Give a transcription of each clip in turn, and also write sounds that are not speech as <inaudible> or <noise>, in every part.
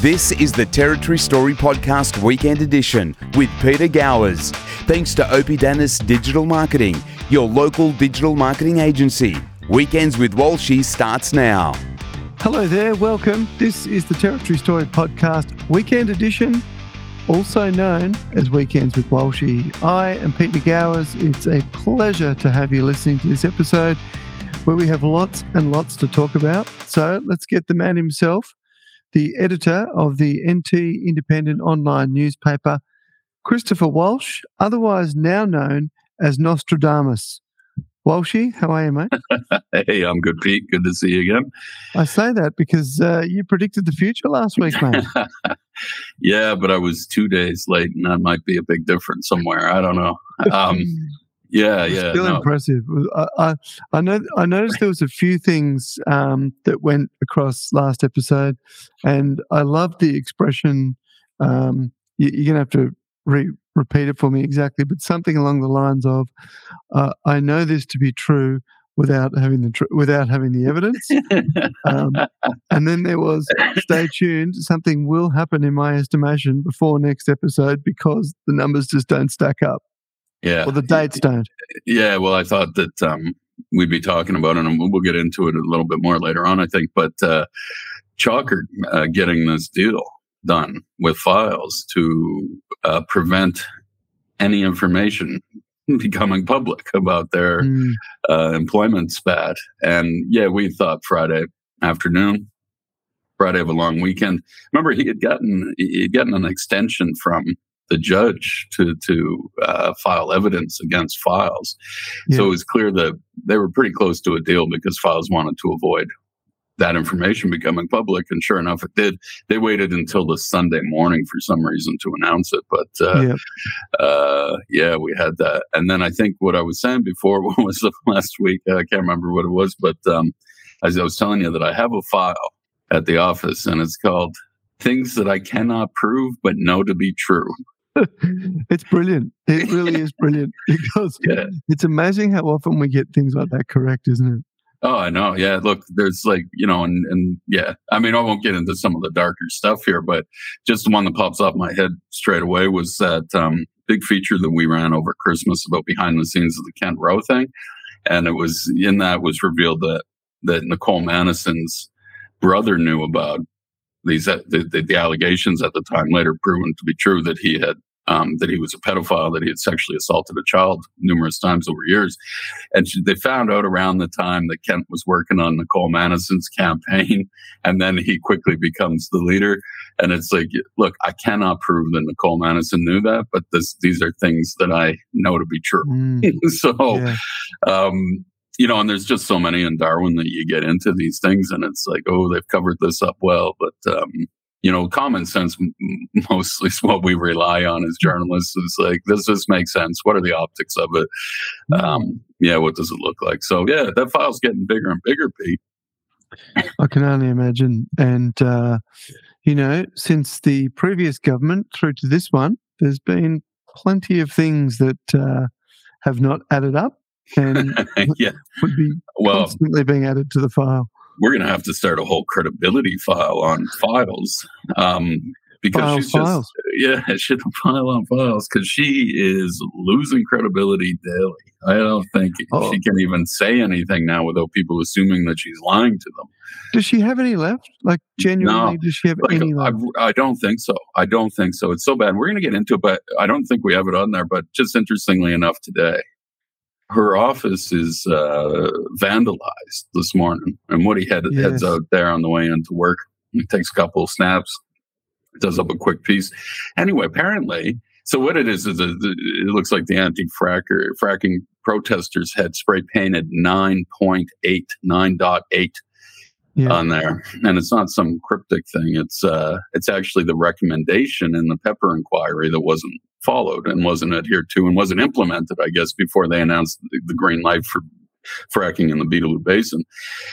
This is the Territory Story Podcast Weekend Edition with Peter Gowers. Thanks to Oppidanus Digital Marketing, your local digital marketing agency. Weekends with Walshy starts now. Hello there, welcome. This is the Territory Story Podcast Weekend Edition, also known as Weekends with Walshy. I am Peter Gowers. It's a pleasure to have you listening to this episode where we have lots and lots to talk about. So let's get the man himself, the editor of the NT Independent online newspaper, Christopher Walsh, otherwise now known as Nostradamus. Walshy, how are you, mate? <laughs> hey, I'm good, Pete. Good to see you again. I say that because uh, you predicted the future last week, mate. <laughs> yeah, but I was two days late, and that might be a big difference somewhere. I don't know. Um, <laughs> yeah, yeah. Still no. impressive. I, I, I know. I noticed there was a few things um, that went across last episode, and I love the expression. Um, you, you're gonna have to re- repeat it for me exactly, but something along the lines of, uh, "I know this to be true." Without having the tr- without having the evidence, um, <laughs> and then there was stay tuned. Something will happen in my estimation before next episode because the numbers just don't stack up. Yeah. Well, the dates don't. Yeah. Well, I thought that um, we'd be talking about it, and we'll get into it a little bit more later on, I think. But uh, Chalker uh, getting this deal done with Fyles to uh, prevent any information <laughs> becoming public about their Mm. uh, employment spat. And yeah, we thought Friday afternoon, Friday of a long weekend. Remember, he had gotten he had gotten an extension from the judge to to uh, file evidence against Fyles. So it was clear that they were pretty close to a deal because Fyles wanted to avoid that information becoming public. And sure enough, it did. They waited until the Sunday morning for some reason to announce it, but. Uh, yeah. uh, yeah, we had that. And then I think what I was saying before <laughs> was the last week, I can't remember what it was, but um, as I was telling you that I have a file at the office and it's called Things That I Cannot Prove But Know to Be True. <laughs> it's brilliant. It really is brilliant <laughs> because Yeah. it's amazing how often we get things like that correct, isn't it? Oh, I know. Yeah. Look, there's like, you know, and, and yeah, I mean, I won't get into some of the darker stuff here, but just the one that pops off my head straight away was that um, big feature that we ran over Christmas about behind the scenes of the Kent Row thing. And it was in that was revealed that, that Nicole Manison's brother knew about these, uh, the, the, the allegations at the time later proven to be true that he had, um, that he was a pedophile, that he had sexually assaulted a child numerous times over years. And she, they found out around the time that Kent was working on Nicole Manison's campaign. <laughs> And then he quickly becomes the leader. And it's like, look, I cannot prove that Nicole Manison knew that, but this, these are things that I know to be true. Mm, <laughs> so, yeah. um, you know, and there's just so many in Darwin that you get into these things, and it's like, oh, they've covered this up well, but um, you know, common sense mostly is what we rely on as journalists. Is like, does this make sense? What are the optics of it? Um, yeah, what does it look like? So, yeah, that file's getting bigger and bigger, Pete. I can only imagine. And, uh, you know, since the previous government through to this one, there's been plenty of things that uh, have not added up and <laughs> yeah, would be well, constantly being added to the file. We're going to have to start a whole credibility file on Fyles. Um, because File she's files. just yeah, <laughs> she had a file on Fyles because she is losing credibility daily. I don't think Oh. she can even say anything now without people assuming that she's lying to them. Does she have any left? Like, genuinely, does she have Like, any I, left? I don't think so. I don't think so. It's so bad. We're going to get into it, but I don't think we have it on there. But just interestingly enough, today, her office is uh, vandalized this morning, and Woody head, heads out there on the way into work. He takes a couple of snaps, does up a quick piece. Anyway, apparently, so what it is is a, it looks like the anti-fracker fracking protesters had spray painted 9.8, 9.8 Yeah. on there, and it's not some cryptic thing. It's uh, it's actually the recommendation in the Pepper inquiry that wasn't followed and wasn't adhered to and wasn't implemented. I guess before they announced the, the green light for fracking in the Beetaloo Basin.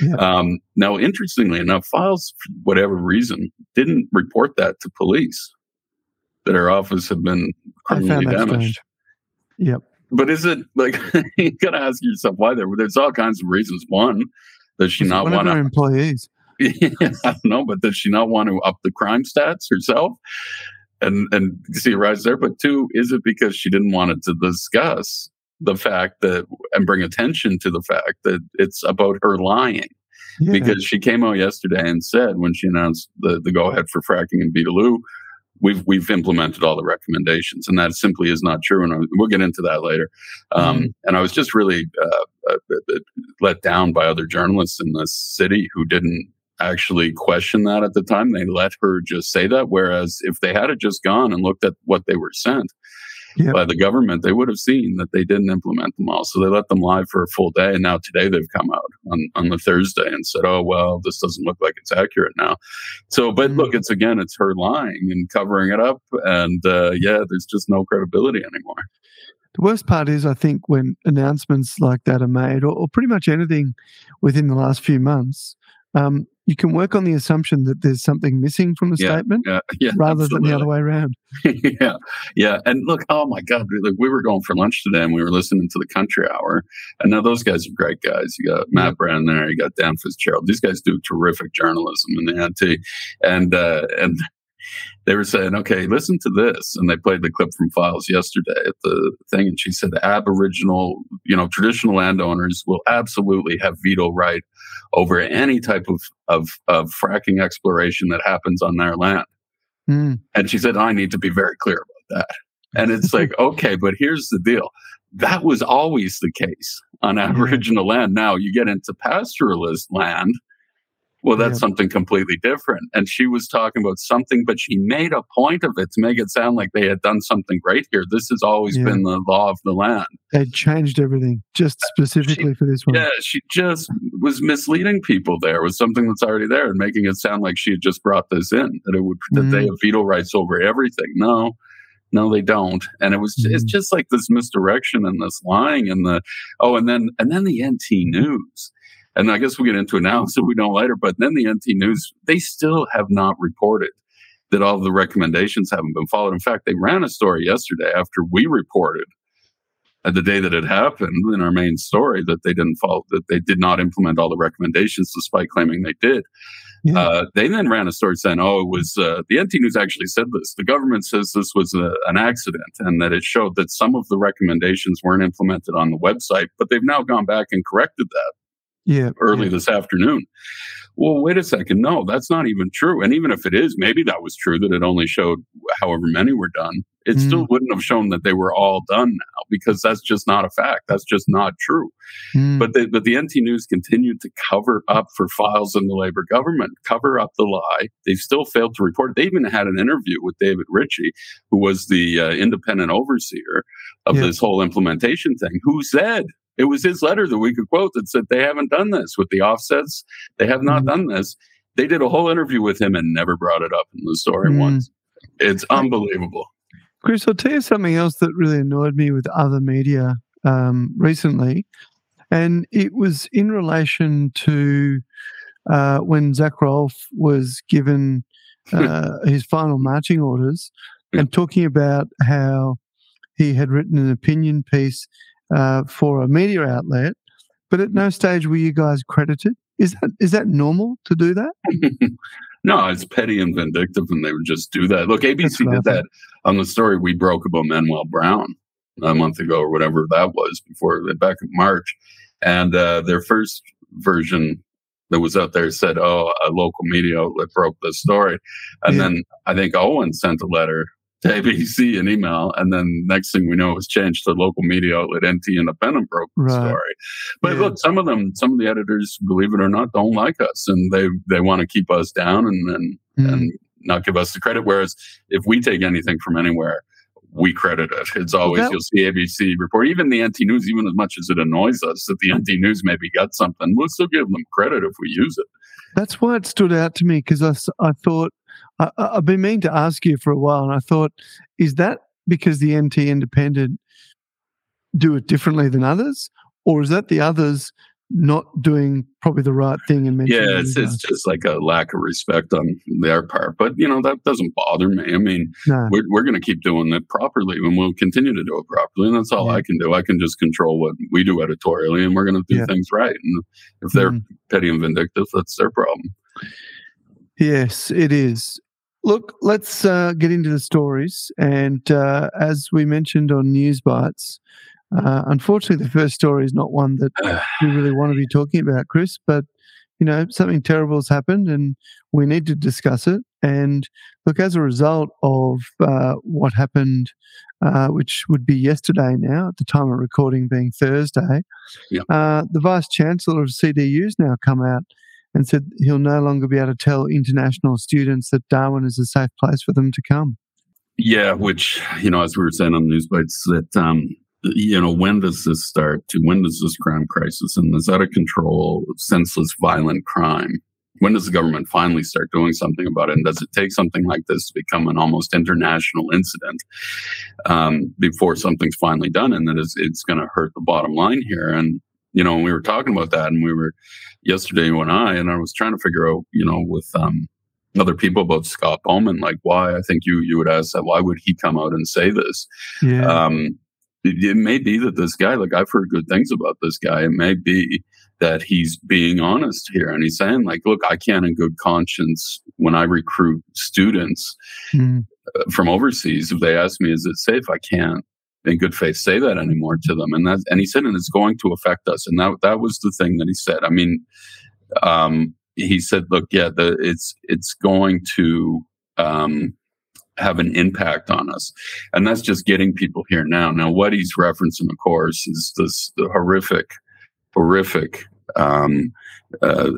Yeah. Um, now, interestingly enough, Fyles, for whatever reason, didn't report that to police that our office had been criminally damaged. Yep. But is it like <laughs> you got to ask yourself why? There, there's all kinds of reasons. One, does she not want to? employees? <laughs> yeah, I don't know, but does she not want to up the crime stats herself? And and see a rise there. But two, is it because she didn't want it to discuss the fact that and bring attention to the fact that it's about her lying? Yeah. Because she came out yesterday and said when she announced the, the go ahead for fracking in Beetaloo, we've we've implemented all the recommendations, and that simply is not true. And we'll get into that later. Um, mm-hmm. And I was just really uh, uh, let down by other journalists in the city who didn't actually question that at the time. They let her just say that. Whereas if they had just gone and looked at what they were sent, yep. by the government, they would have seen that they didn't implement them all. So they let them lie for a full day. And now today they've come out on, on the Thursday and said, oh, well, this doesn't look like it's accurate now. So, but mm-hmm. look, it's again, it's her lying and covering it up. And uh, yeah, there's just no credibility anymore. The worst part is, I think, when announcements like that are made, or, or pretty much anything within the last few months, um, you can work on the assumption that there's something missing from the yeah, statement yeah, <laughs> yeah, rather absolutely. than the other way around. <laughs> yeah, yeah. And look, oh my God, like we were going for lunch today and we were listening to the Country Hour. And now those guys are great guys. You got Matt Brown there, you got Dan Fitzgerald. These guys do terrific journalism in the NT. And uh, and they were saying, okay, listen to this. And they played the clip from Fyles yesterday at the thing. And she said, Aboriginal, you know, traditional landowners will absolutely have veto right over any type of, of, of fracking exploration that happens on their land. Mm. And she said, I need to be very clear about that. And it's like, <laughs> okay, but here's the deal. That was always the case on Aboriginal land. Now you get into pastoralist land well, that's yeah. something completely different. And she was talking about something, but she made a point of it to make it sound like they had done something great here. This has always yeah. been the law of the land. They changed everything just specifically she, for this one. Yeah, she just was misleading people there with something that's already there and making it sound like she had just brought this in, that it would that mm. they have veto rights over everything. No. No, they don't. And it was mm. it's just like this misdirection and this lying and the oh, and then and then the NT news and I guess we'll get into it now <laughs> so we don't later. But then the NT News, they still have not reported that all of the recommendations haven't been followed. In fact, they ran a story yesterday after we reported at the day that it happened in our main story that they didn't follow, that they did not implement all the recommendations despite claiming they did. Yeah. Uh, they then ran a story saying, oh, it was uh, the NT News actually said this. The government says this was a, an accident and that it showed that some of the recommendations weren't implemented on the website, but they've now gone back and corrected that yeah, early yeah. this afternoon. Well, wait a second. No, that's not even true. And even if it is, maybe that was true that it only showed however many were done. It mm. still wouldn't have shown that they were all done now because that's just not a fact. That's just not true. Mm. But the, but the NT News continued to cover up for Fyles in the Labor government, cover up the lie. They've still failed to report. They even had an interview with David Ritchie, who was the uh, independent overseer of yeah. this whole implementation thing, who said it was his letter that we could quote that said they haven't done this with the offsets. They have not mm. done this. They did a whole interview with him and never brought it up in the story mm. once. It's unbelievable. Chris, I'll tell you something else that really annoyed me with other media um, recently. And it was in relation to uh, when Zach Rolfe was given <laughs> uh, his final marching orders and talking about how he had written an opinion piece uh, for a media outlet, but at no stage were you guys credited. Is that is that normal to do that? <laughs> no, it's petty and vindictive, and they would just do that. Look, ABC did that on the story we broke about Manuel Brown a month ago or whatever that was before back in March, and uh, their first version that was out there said, "Oh, a local media outlet broke the story," and yeah. then I think Owen sent a letter <laughs> to ABC an email, and then next thing we know, it was changed to local media outlet NT Independent broke the right. story. But yeah. look, some of them, some of the editors, believe it or not, don't like us, and they they want to keep us down and and, mm. and not give us the credit. Whereas if we take anything from anywhere, we credit it. It's always you'll see ABC report, even the NT News, even as much as it annoys us that the NT News maybe got something, we'll still give them credit if we use it. That's why it stood out to me because I, I thought I, have been meaning to ask you for a while, and I thought, is that because the NT Independent do it differently than others, or is that the others not doing probably the right thing and yeah it's, it's just like a lack of respect on their part but you know that doesn't bother me i mean no. we're, we're going to keep doing it properly and we'll continue to do it properly and that's all yeah. i can do i can just control what we do editorially and we're going to do yeah. things right and if they're mm. petty and vindictive that's their problem Yes, it is. Look, let's uh, get into the stories. And uh, as we mentioned on News Bites, uh, unfortunately, the first story is not one that we really want to be talking about, Chris. But you know, something terrible has happened, and we need to discuss it. And look, as a result of uh, what happened, uh, which would be yesterday now, at the time of recording being Thursday, yeah. Uh, the Vice Chancellor of CDU's now come out and said he'll no longer be able to tell international students that Darwin is a safe place for them to come. Yeah, which, you know, as we were saying on the News Bites, that, um, you know, when does this start to when does this crime crisis and is out of control, senseless, violent crime? When does the government finally start doing something about it? And does it take something like this to become an almost international incident um, before something's finally done? And that is, it's going to hurt the bottom line here. And you know, we were talking about that and we were yesterday, you and I, and I was trying to figure out, you know, with um, other people about Scott Bowman, like why I think you you would ask that, why would he come out and say this? Yeah. Um, it, it may be that this guy, like I've heard good things about this guy. It may be that he's being honest here and he's saying like, look, I can't in good conscience when I recruit students Mm. from overseas, if they ask me, is it safe? I can't in good faith say that anymore to them. And that, and he said, and it's going to affect us. And that, that was the thing that he said. I mean, um, he said, look, yeah, the, it's, it's going to, um, have an impact on us. And that's just getting people here now. Now, what he's referencing, of course, is this, the horrific, horrific, um, uh,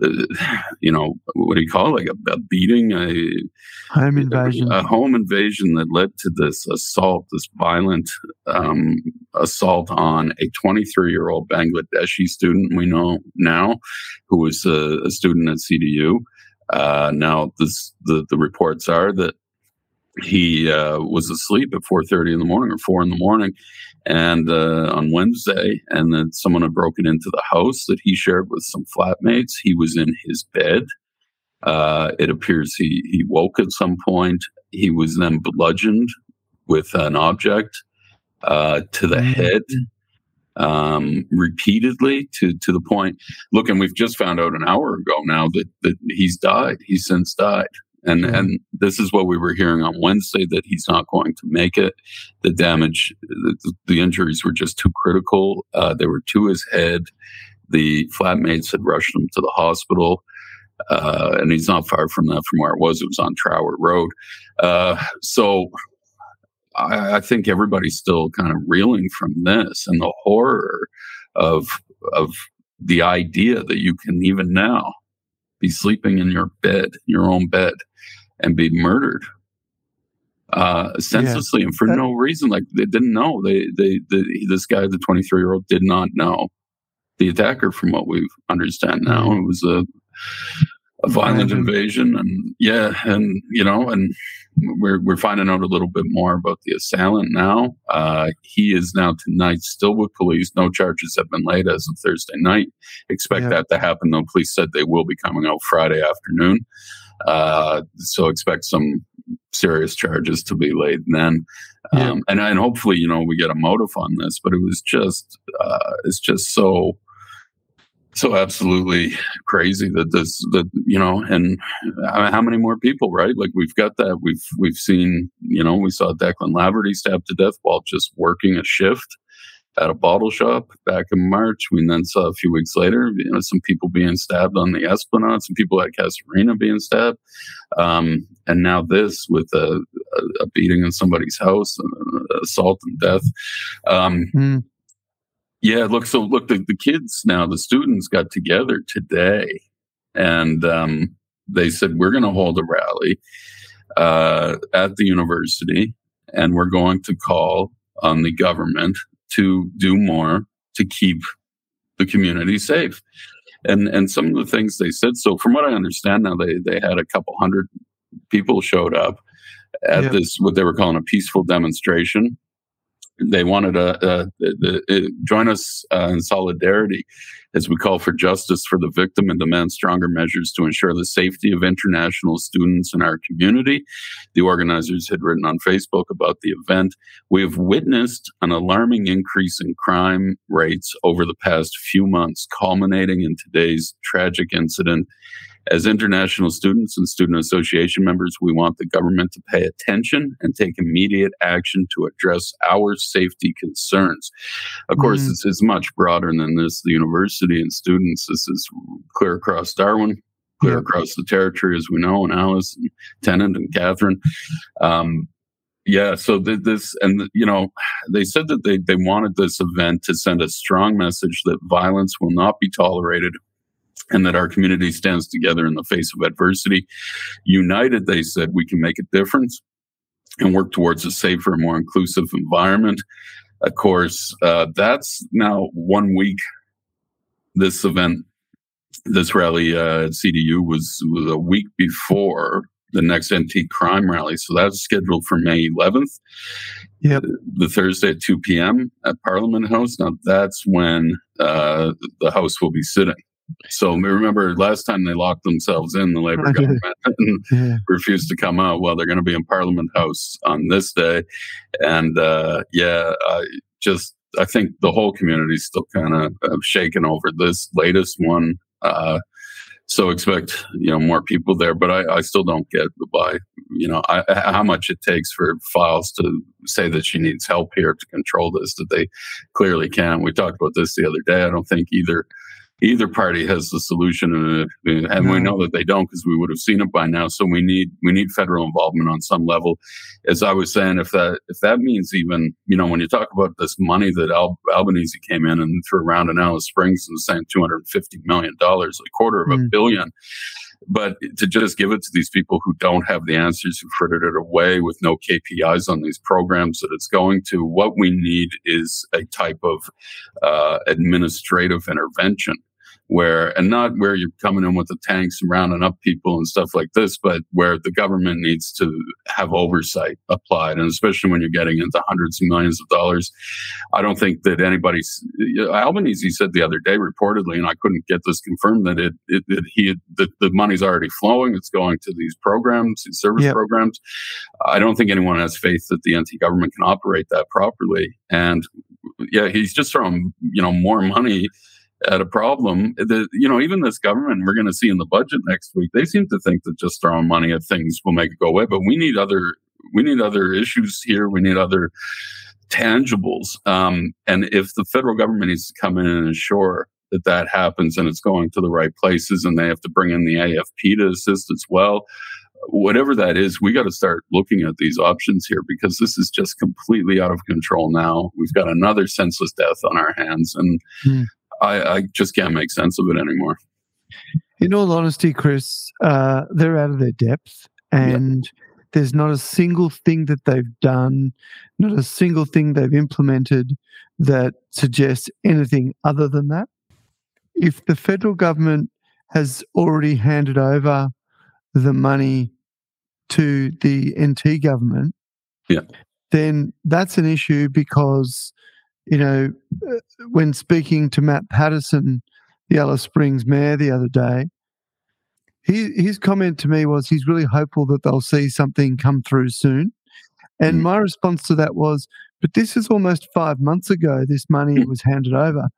you know, what do you call it? Like a, a beating, a home invasion, a, a, home invasion that led to this assault, this violent um, assault on a 23 year old Bangladeshi student we know now, who was a, a student at CDU. Uh, now, this, the the reports are that he uh, was asleep at 4.30 in the morning or 4 in the morning and uh, on wednesday and then someone had broken into the house that he shared with some flatmates. He was in his bed. Uh, it appears he, he woke at some point. He was then bludgeoned with an object uh, to the Mm. head um, repeatedly to to the point look and we've just found out an hour ago now that, that he's died. He's since died and Mhm. and this is what we were hearing on Wednesday that he's not going to make it. The damage, the, the injuries were just too critical. Uh, they were to his head. The flatmates had rushed him to the hospital, uh, and he's not far from that from where it was. It was on Trower Road. Uh, so I, I think everybody's still kind of reeling from this and the horror of of the idea that you can even now be sleeping in your bed, your own bed, and be murdered uh, senselessly and for That- no reason. Like they didn't know. They, they, the, this guy, the 23 year old, did not know the attacker. From what we understand now, it was a a violent invasion, and yeah, and you know, and we're we're finding out a little bit more about the assailant now. Uh, he is now tonight still with police. No charges have been laid as of Thursday night. Expect Yeah. that to happen though. Police said they will be coming out Friday afternoon. Uh, so expect some serious charges to be laid then. Yeah. Um, and and hopefully, you know, we get a motive on this. But it was just, uh, it's just so, so absolutely crazy that this, that you know, and mean, how many more people, right? Like we've got that. We've we've seen, you know, we saw Declan Laverty stabbed to death while just working a shift at a bottle shop back in March. We then saw a few weeks later, you know, some people being stabbed on the Esplanade, some people at Casuarina being stabbed, um, and now this with a, a, a beating in somebody's house, uh, assault and death. Um, Mm. Yeah, look, so look, the, the kids now, the students got together today and um, they said, we're going to hold a rally uh, at the university and we're going to call on the government to do more to keep the community safe. And and some of the things they said. So from what I understand now, they they had a couple hundred people showed up at Yeah. this what they were calling a peaceful demonstration. They wanted to uh, join us uh, in solidarity as we call for justice for the victim and demand stronger measures to ensure the safety of international students in our community. The organizers had written on Facebook about the event. We have witnessed an alarming increase in crime rates over the past few months, culminating in today's tragic incident As international students and student association members, we want the government to pay attention and take immediate action to address our safety concerns. Of course, mm. this is much broader than this. The university and students, this is clear across Darwin, clear yeah. across the territory, as we know, and Alice and Tennant and Katherine. Um, yeah, so th- this, and you know, they said that they, they wanted this event to send a strong message that violence will not be tolerated and that our community stands together in the face of adversity. United, they said, we can make a difference and work towards a safer, more inclusive environment. Of course, uh, that's now one week. This event, this rally uh, at CDU was, was a week before the next NT crime rally. So that's scheduled for May 11th. Yep. The Thursday at 2 p.m. at Parliament House. Now that's when uh, the House will be sitting. So remember last time they locked themselves in the Labour <laughs> government <laughs> and yeah. refused to come out. Well, they're going to be in Parliament House on this day, and uh, yeah, I just I think the whole community is still kind of uh, shaken over this latest one. Uh, so expect you know more people there, but I, I still don't get why you know I, how much it takes for Fyles to say that she needs help here to control this that they clearly can. We talked about this the other day. I don't think either either party has the solution, and, and we know that they don't because we would have seen it by now. So we need we need federal involvement on some level. As I was saying, if that if that means even you know when you talk about this money that Al- Albanese came in and threw around in Alice Springs and saying two hundred and fifty million dollars, a quarter of mm. a billion. But to just give it to these people who don't have the answers, who frittered it away with no KPIs on these programs that it's going to, what we need is a type of uh, administrative intervention where and not where you're coming in with the tanks and rounding up people and stuff like this, but where the government needs to have oversight applied, and especially when you're getting into hundreds of millions of dollars. I don't think that anybody's Albanese said the other day reportedly, and I couldn't get this confirmed that it, it that he had, that the money's already flowing. It's going to these programs, these service yep. programs. I don't think anyone has faith that the NT government can operate that properly, and yeah, he's just throwing you know more money at a problem that you know even this government we're going to see in the budget next week they seem to think that just throwing money at things will make it go away but we need other we need other issues here we need other tangibles um, and if the federal government needs to come in and ensure that that happens and it's going to the right places and they have to bring in the afp to assist as well whatever that is, we got to start looking at these options here because this is just completely out of control now. We've got another senseless death on our hands, and mm. I, I just can't make sense of it anymore. In all honesty, Chris, uh, they're out of their depth, and yeah. there's not a single thing that they've done, not a single thing they've implemented that suggests anything other than that. If the federal government has already handed over the money to the NT government, yeah. then that's an issue because you know, uh, when speaking to Matt Patterson, the Alice Springs mayor, the other day, he, his comment to me was he's really hopeful that they'll see something come through soon. And mm. my response to that was, but this is almost five months ago, this money mm. was handed over.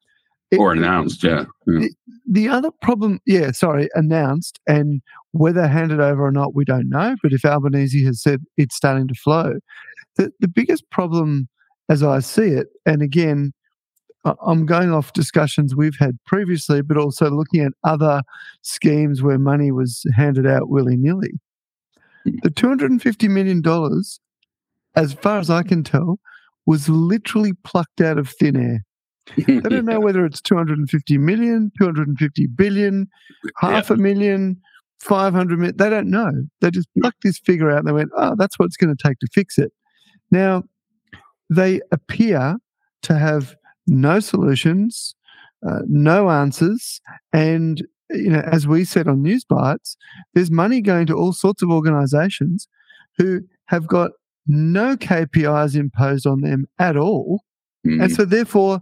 It, or announced, yeah. yeah. The, the other problem, yeah, sorry, announced, and whether handed over or not, we don't know. But if Albanese has said it's starting to flow, the, the biggest problem as I see it. And again, I'm going off discussions we've had previously, but also looking at other schemes where money was handed out willy nilly. Hmm. The $250 million, as far as I can tell, was literally plucked out of thin air. I don't know <laughs> whether it's 250 million, 250 billion, half yeah. a million, 500 million. They don't know. They just plucked this figure out and they went, oh, that's what it's going to take to fix it. Now, they appear to have no solutions, uh, no answers, and you know, as we said on News Bites, there's money going to all sorts of organisations who have got no KPIs imposed on them at all, mm. and so therefore,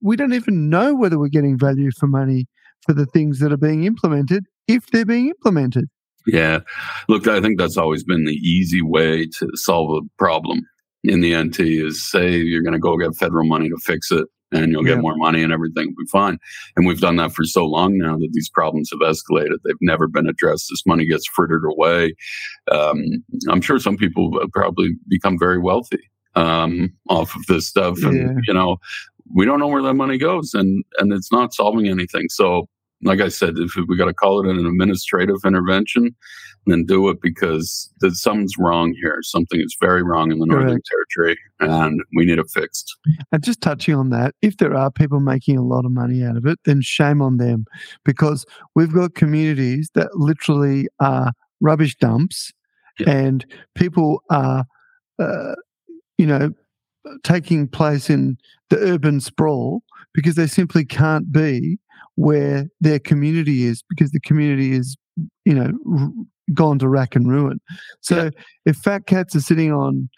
we don't even know whether we're getting value for money for the things that are being implemented if they're being implemented. Yeah, look, I think that's always been the easy way to solve a problem in the NT is say you're going to go get federal money to fix it. and you'll get Yeah. more money and everything will be fine. And we've done that for so long now that these problems have escalated. They've never been addressed. This money gets frittered away. Um, I'm sure some people probably become very wealthy um, off of this stuff. And, Yeah. you know, we don't know where that money goes and, and it's not solving anything. So, like I said, if we got to call it an administrative intervention, then do it because there's something's wrong here. Something is very wrong in the Northern Territory, and we need it fixed. And just touching on that, if there are people making a lot of money out of it, then shame on them because we've got communities that literally are rubbish dumps Yeah. and people are, uh, you know, taking place in the urban sprawl because they simply can't be where their community is because the community is, you know, r- gone to rack and ruin. So Yeah. if fat cats are sitting on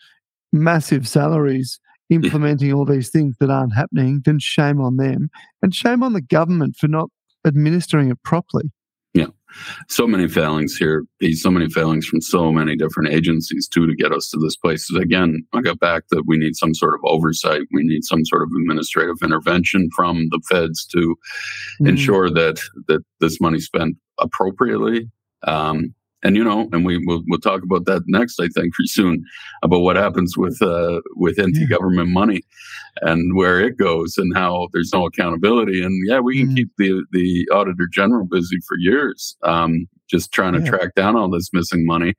massive salaries <laughs> implementing all these things that aren't happening, then shame on them and shame on the government for not administering it properly. So many failings here, so many failings from so many different agencies too to get us to this place. Again, I got back that we need some sort of oversight. We need some sort of administrative intervention from the feds to Mm. ensure that that this money's spent appropriately. Um, and you know, and we will we'll talk about that next, I think, <laughs> pretty soon about what happens with uh, with NT government money and where it goes and how there's no accountability. And yeah, we can Mm. keep the the auditor general busy for years, um, just trying to Yeah. track down all this missing money.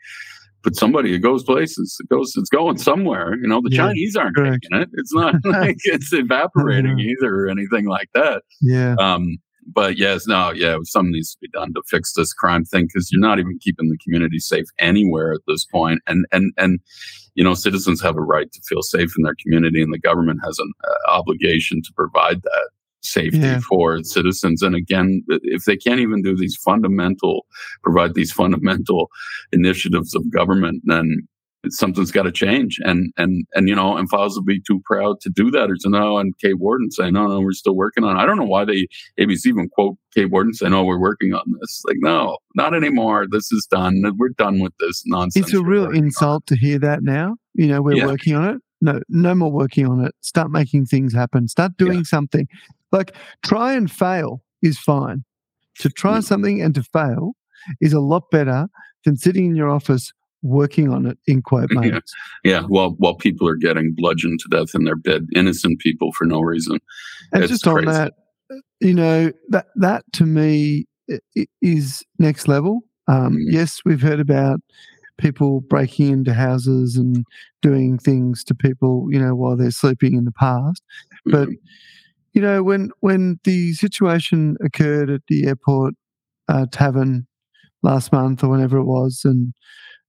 But somebody, it goes places. It goes. It's going somewhere. You know, the Yeah, Chinese aren't correct. taking it. It's not <laughs> like it's <laughs> evaporating either or anything like that. Yeah. Um, but yes, no, yeah, something needs to be done to fix this crime thing because you're not even keeping the community safe anywhere at this point. And and and you know, citizens have a right to feel safe in their community, and the government has an uh, obligation to provide that safety Yeah. for its citizens. And again, if they can't even do these fundamental, provide these fundamental initiatives of government, then something's got to change. And and and you know, and Fyles will be too proud to do that or to know. And Kate Worden say, no, no, we're still working on. it. I don't know why they ABC even quote Kate Worden saying, "No, we're working on this." Like, no, not anymore. This is done. We're done with this nonsense. It's a real working on insult to hear that now. You know, we're Yeah. working on it. No, no more working on it. Start making things happen. Start doing something. Like try and fail is fine. To try Yeah. something and to fail is a lot better than sitting in your office working on it in quote Yeah. Yeah, while while people are getting bludgeoned to death in their bed, innocent people for no reason. And It's just on crazy. that, you know, that that to me is next level. Um, Mm. Yes, we've heard about people breaking into houses and doing things to people, you know, while they're sleeping in the past. But Mhm. you know, when when the situation occurred at the airport uh, tavern last month or whenever it was, and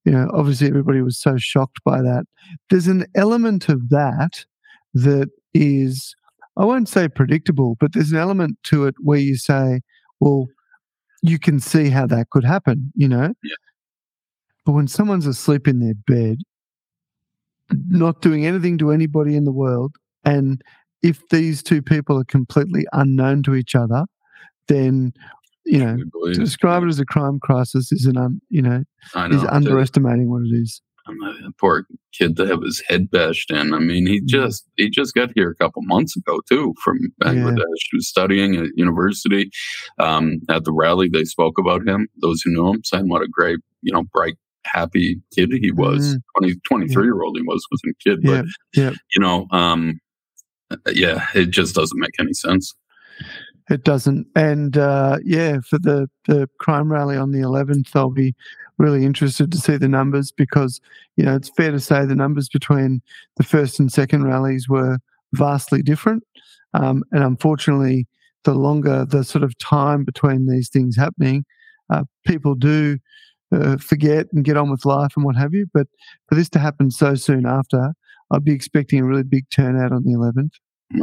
you know, obviously everybody was so shocked by that. There's an element of that that is, I won't say predictable, but there's an element to it where you say, well, you can see how that could happen, you know. Yeah. But when someone's asleep in their bed, not doing anything to anybody in the world, and if these two people are completely unknown to each other, then you know to describe it as a crime crisis is an un, you know I know. is underestimating what it is. the poor kid to have his head bashed in. I mean, he just he just got here a couple months ago too from Bangladesh. He was studying at university. Um, at the rally, they spoke about him. Those who knew him saying what a great, you know, bright, happy kid he was. Mm. 20, 23 year old he was, wasn't a kid, Yeah, but yeah. you know, um, yeah, it just doesn't make any sense. It doesn't. And uh, yeah, for the, the crime rally on the 11th, I'll be really interested to see the numbers because, you know, it's fair to say the numbers between the first and second rallies were vastly different. Um, and unfortunately, the longer the sort of time between these things happening, uh, people do uh, forget and get on with life and what have you. But for this to happen so soon after, I'd be expecting a really big turnout on the 11th.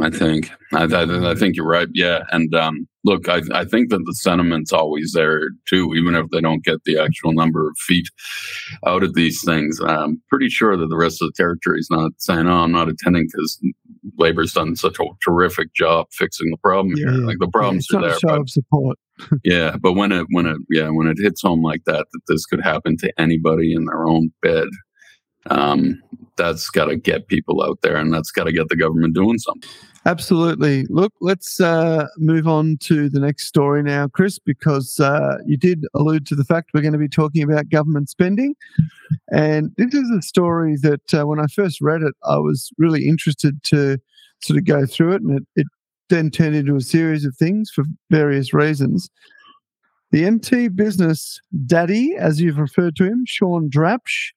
I think I, I, I think you're right. Yeah, and um, look, I, I think that the sentiment's always there too, even if they don't get the actual number of feet out of these things. I'm pretty sure that the rest of the territory is not saying, "Oh, I'm not attending because Labor's done such a terrific job fixing the problem Yeah, here." yeah. Like the Yeah, problems it's are there, show but of support. <laughs> yeah, but when it when it yeah when it hits home like that, that this could happen to anybody in their own bed. Um, that's got to get people out there, and that's got to get the government doing something. Absolutely. Look, let's uh, move on to the next story now, Chris, because uh, you did allude to the fact we're going to be talking about government spending. And this is a story that uh, when I first read it, I was really interested to sort of go through it. And it, it then turned into a series of things for various reasons. The NT business daddy, as you've referred to him, Shaun Drabsch,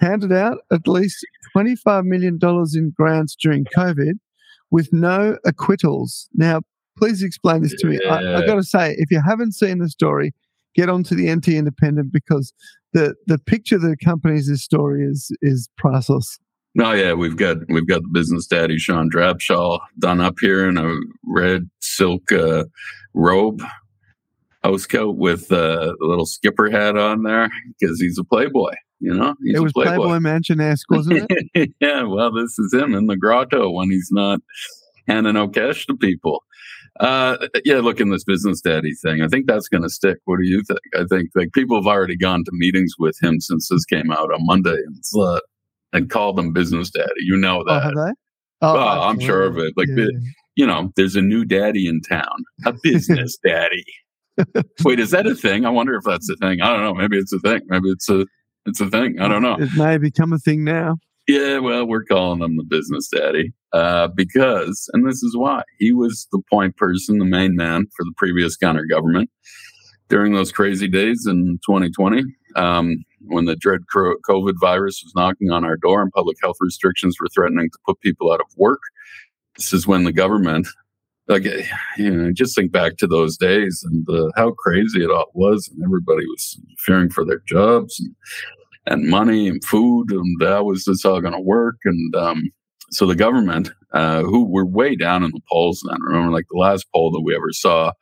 handed out at least $25 million in grants during COVID with no acquittals. Now, please explain this to me. I, have got to say, if you haven't seen the story, get onto the NT Independent because the, the picture that accompanies this story is is priceless. No, oh, yeah, we've got we've got the business daddy Shaun Drabsch done up here in a red silk uh, robe, house coat with uh, a little skipper hat on there because he's a playboy. You know, he's it was Playboy, Playboy Mansion esque, <laughs> wasn't it? yeah. Well, this is him in the grotto when he's not handing out cash to people. Uh, yeah, look in this business daddy thing. I think that's going to stick. What do you think? I think like people have already gone to meetings with him since this came out on Monday and uh, and called him business daddy. You know that. Oh, have they? Oh, well, I'm sure of it. Like, yeah. you know, there's a new daddy in town, a <laughs> business daddy. <laughs> Wait, is that a thing? I wonder if that's a thing. I don't know. Maybe it's a thing. Maybe it's a it's a thing. I don't know. It may become a thing now. Yeah, well, we're calling him the business daddy uh, because, and this is why he was the point person, the main man for the previous Gunner government during those crazy days in 2020 um, when the dread COVID virus was knocking on our door and public health restrictions were threatening to put people out of work. This is when the government, like, you know, just think back to those days and uh, how crazy it all was, and everybody was fearing for their jobs and and money and food, and how was this all going to work? And um, so the government, uh, who were way down in the polls then, remember, like the last poll that we ever saw,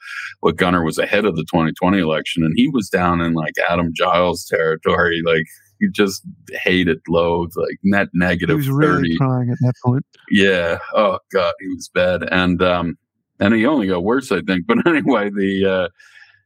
what Gunner was ahead of the 2020 election, and he was down in like Adam Giles territory, like he just hated loads, like net negative. He was really 30. crying at that point. Yeah. Oh God, he was bad, and um, and he only got worse, I think. <laughs> But anyway, the uh,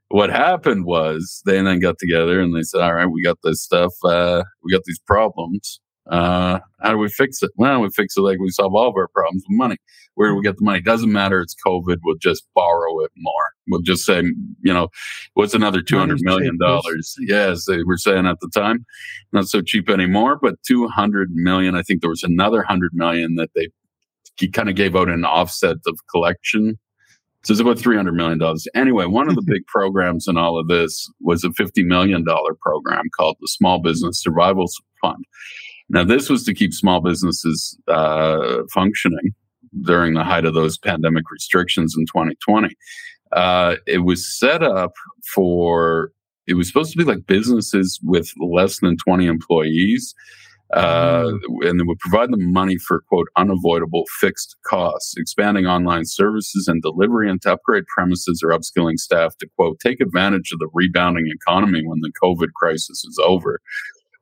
what happened was they then got together and they said, all right, we got this stuff. Uh, we got these problems. Uh, how do we fix it? Well, we fix it like we solve all of our problems with money. Where do we get the money? Doesn't matter. It's COVID. We'll just borrow it more. We'll just say, you know, what's another two hundred million dollars? Yes, they were saying at the time, not so cheap anymore. But two hundred million. I think there was another hundred million that they kind of gave out an offset of collection so it's about $300 million. Anyway, one of the <laughs> big programs in all of this was a $50 million program called the Small Business Survival Fund. Now, this was to keep small businesses uh, functioning during the height of those pandemic restrictions in 2020. Uh, it was set up for, it was supposed to be like businesses with less than 20 employees uh, mm. and it would provide them money for quote unavoidable fixed costs, expanding online services and delivery, and to upgrade premises or upskilling staff to quote take advantage of the rebounding economy when the COVID crisis is over.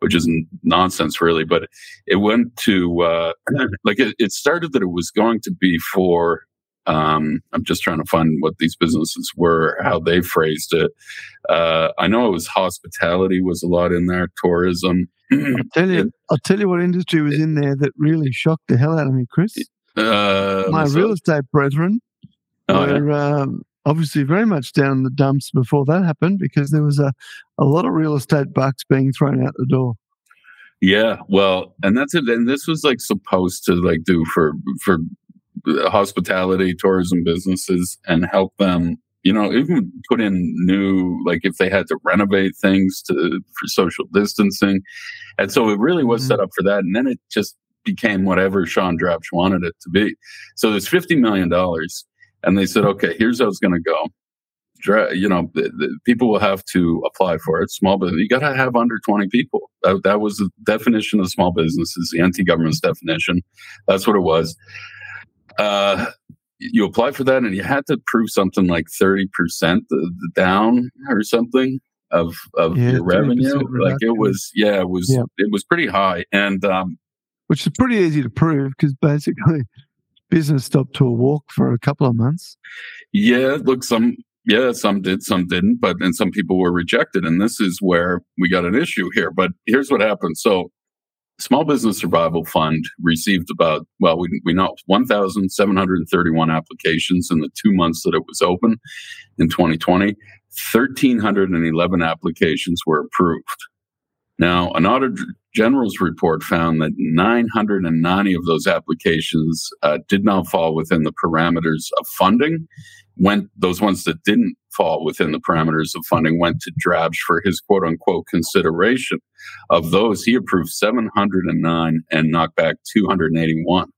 Which is nonsense, really. But it went to uh, <clears throat> like it, it started that it was going to be for um, I'm just trying to find what these businesses were, how they phrased it. Uh, I know it was hospitality was a lot in there, tourism, I'll tell you, <clears throat> I'll tell you what industry was in there that really shocked the hell out of me, Chris. Uh, My real estate brethren oh, were yeah. um, obviously very much down in the dumps before that happened because there was a, a lot of real estate bucks being thrown out the door. Yeah, well, and that's it. And this was like supposed to like do for for hospitality, tourism businesses, and help them you know, even put in new, like if they had to renovate things to for social distancing. And so it really was mm-hmm. set up for that. And then it just became whatever Shaun Drabsch wanted it to be. So there's $50 million. And they said, okay, here's how it's going to go. You know, the, the people will have to apply for it. Small business, you got to have under 20 people. That, that was the definition of small businesses, the NT government's definition. That's what it was. Uh, you apply for that and you had to prove something like 30% down or something of of yeah, your revenue. like it was yeah it was yeah. it was pretty high and um which is pretty easy to prove because basically business stopped to a walk for a couple of months. Yeah look some yeah some did some didn't but and some people were rejected and this is where we got an issue here but here's what happened. So Small Business Survival Fund received about, well, we, we know 1,731 applications in the two months that it was open in 2020. 1,311 applications were approved. Now, an Auditor General's report found that 990 of those applications uh, did not fall within the parameters of funding. Went those ones that didn't fall within the parameters of funding went to Drabsch for his quote unquote consideration. Of those, he approved 709 and knocked back 281.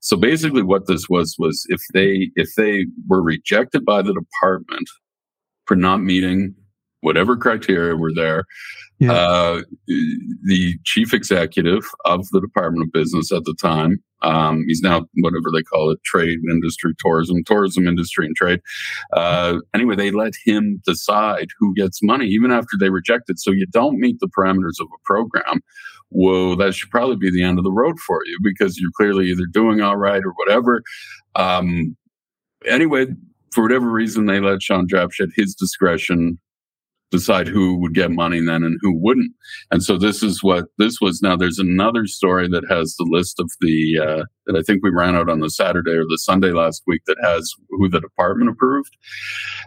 So basically, what this was was if they if they were rejected by the department for not meeting whatever criteria were there, yeah. Uh, the chief executive of the Department of Business at the time, um, he's now whatever they call it, trade industry, tourism, tourism industry and trade. Uh, anyway, they let him decide who gets money, even after they reject it. So you don't meet the parameters of a program. Well, that should probably be the end of the road for you because you're clearly either doing all right or whatever. Um, anyway, for whatever reason, they let Shaun Drabsch at his discretion decide who would get money then and who wouldn't. And so this is what this was. Now there's another story that has the list of the uh, that I think we ran out on the Saturday or the Sunday last week that has who the department approved,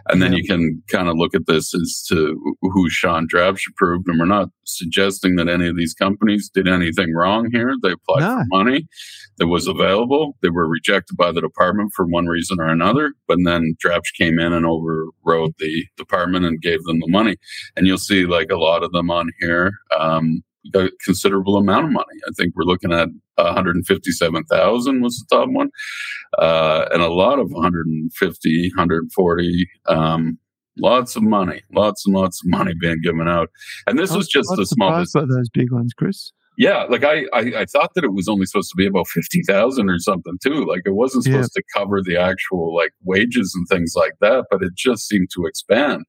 and then yeah. you can kind of look at this as to who Shaun Drabsch approved. And we're not suggesting that any of these companies did anything wrong here. They applied no. for money that was available. They were rejected by the department for one reason or another. But then Drabsch came in and overrode the department and gave them the money. And you'll see like a lot of them on here. Um, a considerable amount of money. I think we're looking at 157,000 was the top one, uh, and a lot of 150, 140. Um, lots of money, lots and lots of money being given out. And this was just the small business. those big ones, Chris. Yeah, like I, I, I, thought that it was only supposed to be about fifty thousand or something too. Like it wasn't supposed yeah. to cover the actual like wages and things like that, but it just seemed to expand.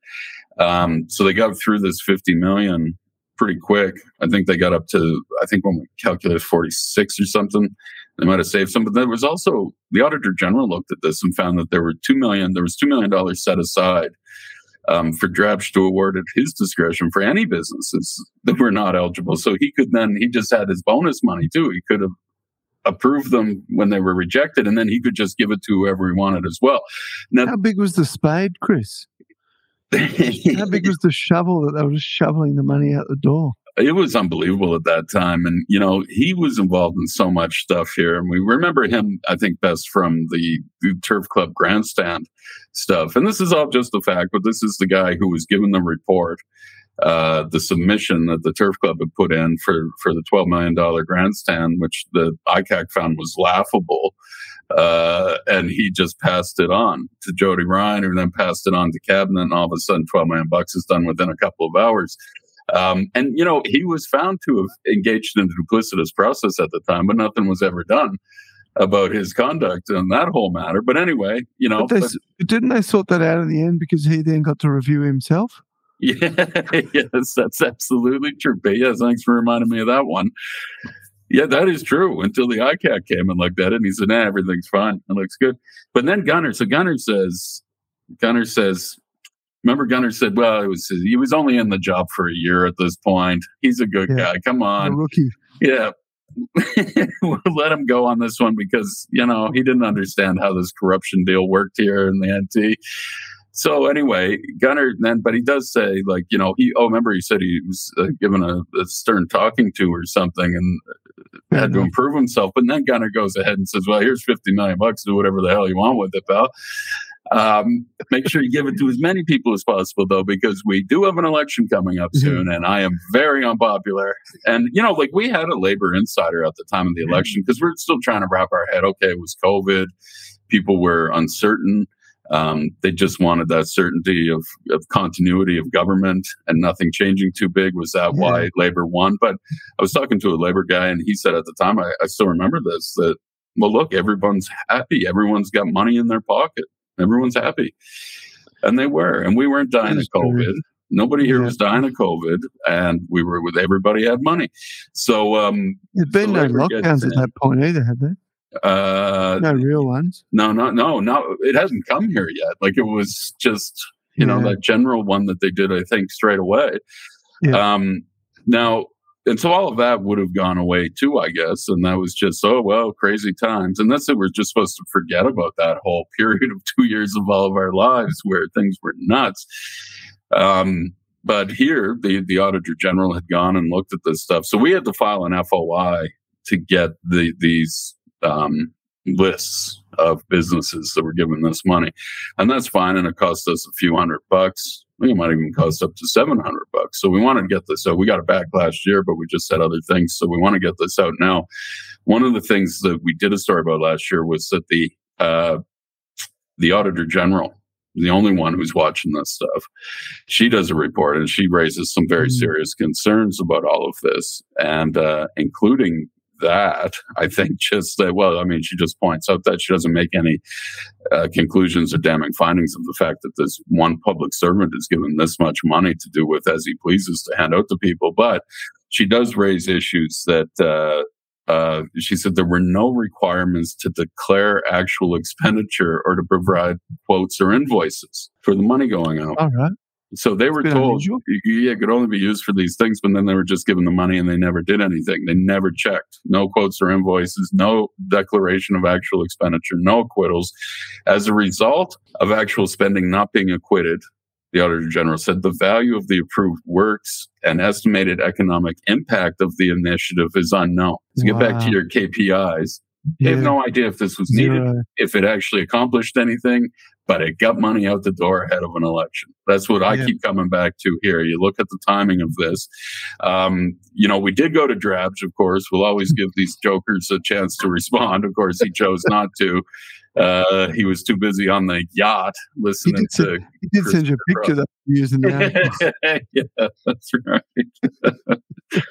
Um, so they got through this fifty million pretty quick. I think they got up to I think when we calculated forty six or something, they might have saved some. But there was also the auditor general looked at this and found that there were two million. There was two million dollars set aside um, for Drabsch to award at his discretion for any businesses that were not eligible. So he could then, he just had his bonus money too. He could have approved them when they were rejected and then he could just give it to whoever he wanted as well. Now, How big was the spade, Chris? How <laughs> big was the shovel that they were just shoveling the money out the door? it was unbelievable at that time. And, you know, he was involved in so much stuff here. And we remember him, I think, best from the, the Turf Club grandstand stuff. And this is all just a fact, but this is the guy who was given the report, uh, the submission that the Turf Club had put in for, for the $12 million grandstand, which the ICAC found was laughable. Uh, and he just passed it on to Jodie Ryan, who then passed it on to cabinet, and all of a sudden, 12 million bucks is done within a couple of hours. Um, and, you know, he was found to have engaged in a duplicitous process at the time, but nothing was ever done about his conduct in that whole matter. But anyway, you know. But but, didn't they sort that out in the end because he then got to review himself? <laughs> Yeah, yes, that's absolutely true. But yes, thanks for reminding me of that one. Yeah, that is true. Until the ICAC came and looked at it, and he said, "Nah, everything's fine. It looks good." But then Gunner, so Gunner says, Gunner says, Remember, Gunner said, "Well, it was he was only in the job for a year at this point. He's a good yeah. guy. Come on, rookie. Yeah, <laughs> we'll let him go on this one because you know he didn't understand how this corruption deal worked here in the NT. So anyway, Gunner then, but he does say like you know he oh remember he said he was uh, given a, a, stern talking to or something and uh, had to mm-hmm. improve himself. But then Gunner goes ahead and says, "Well, here's fifty million bucks. Do whatever the hell you want with it, pal." Um, make sure you give it to as many people as possible, though, because we do have an election coming up mm-hmm. soon, and I am very unpopular. And you know, like we had a labor insider at the time of the mm-hmm. election because we're still trying to wrap our head. Okay, it was COVID. People were uncertain. Um, they just wanted that certainty of, of continuity of government and nothing changing too big. Was that yeah. why Labor won? But I was talking to a Labor guy, and he said at the time, I, I still remember this, that well, look, everyone's happy. Everyone's got money in their pocket. Everyone's happy. And they were. And we weren't dying of COVID. Nobody here yeah. was dying of COVID, and we were with everybody had money. So um, there's been so no lockdowns at that point either, had there? Uh, no real ones. No, no, no, no. It hasn't come here yet. Like it was just you yeah. know that general one that they did, I think, straight away. Yeah. Um, now and so all of that would have gone away too, I guess. And that was just, oh, well, crazy times. And that's it. We're just supposed to forget about that whole <laughs> period of two years of all of our lives where things were nuts. Um, but here, the, the auditor general had gone and looked at this stuff. So we had to file an FOI to get the, these um, lists of businesses that were given this money. And that's fine. And it cost us a few hundred bucks. It might even cost up to 700 bucks. So we wanted to get this out. We got it back last year, but we just said other things. So we want to get this out now. One of the things that we did a story about last year was that the, uh, the auditor general the only one who's watching this stuff. She does a report and she raises some very mm. serious concerns about all of this, and uh, including that, I think just that, well, I mean, she just points out that she doesn't make any uh, conclusions or damning findings of the fact that this one public servant is given this much money to do with as he pleases to hand out to people. But she does raise issues that, uh, uh, she said there were no requirements to declare actual <laughs> expenditure or to provide quotes or invoices for the money going out. All right. So they were told, yeah, it could only be used for these things, but then they were just given the money and they never did anything. They never checked. No quotes or invoices, no declaration of actual expenditure, no acquittals. As a result of actual spending not being acquitted, the Auditor General said the value of the approved works and estimated economic impact of the initiative is unknown. To wow. get back to your KPIs, yeah. they have no idea if this was needed, if it actually accomplished anything, but it got money out the door ahead of an election. That's what I yeah. keep coming back to here. You look at the timing of this. Um, you know, we did go to Drabsch, of course. We'll always give these jokers a chance to respond. Of course, he chose not to. Uh, he was too busy on the yacht listening he to. Send, he did send you a picture that using that. <laughs> yeah, that's right. <laughs>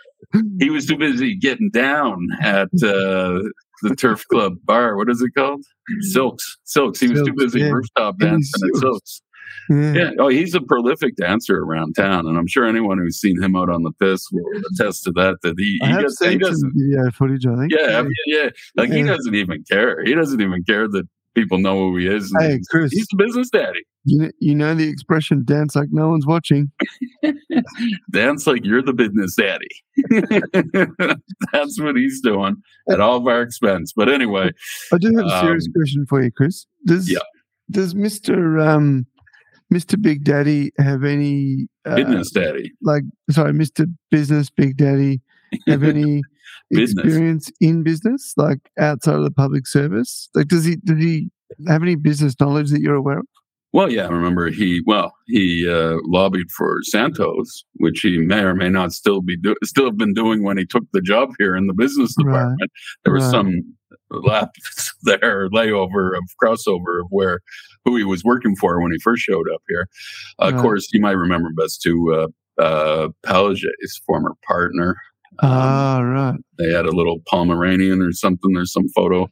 he was too busy getting down at uh, the Turf Club bar. What is it called? Silks. Silks. He was Silks, too busy yeah. rooftop dancing at Silks. Yeah. yeah. Oh, he's a prolific dancer around town, and I'm sure anyone who's seen him out on the piss will attest to that. That he, he, does, he doesn't. Yeah, footage. I think. Yeah, yeah, yeah. Like yeah. he doesn't even care. He doesn't even care that people know who he is. Hey, he's, Chris, he's the business daddy. You know, you know the expression "dance like no one's watching." <laughs> dance like you're the business daddy. <laughs> That's what he's doing at all of our expense. But anyway, I do have a serious um, question for you, Chris. Does yeah. does Mister um, Mister Big Daddy have any uh, business daddy? Like, sorry, Mister Business Big Daddy have any <laughs> experience in business, like outside of the public service? Like, does he does he have any business knowledge that you're aware of? Well, yeah, I remember he well he uh, lobbied for Santos, which he may or may not still be do- still have been doing when he took the job here in the business department. Right. There was right. some lapse <laughs> there, layover of crossover of where who he was working for when he first showed up here. Uh, right. Of course, you might remember best to uh, uh, Palaszczuk's former partner. Ah, um, right. They had a little Pomeranian or something. There's some photo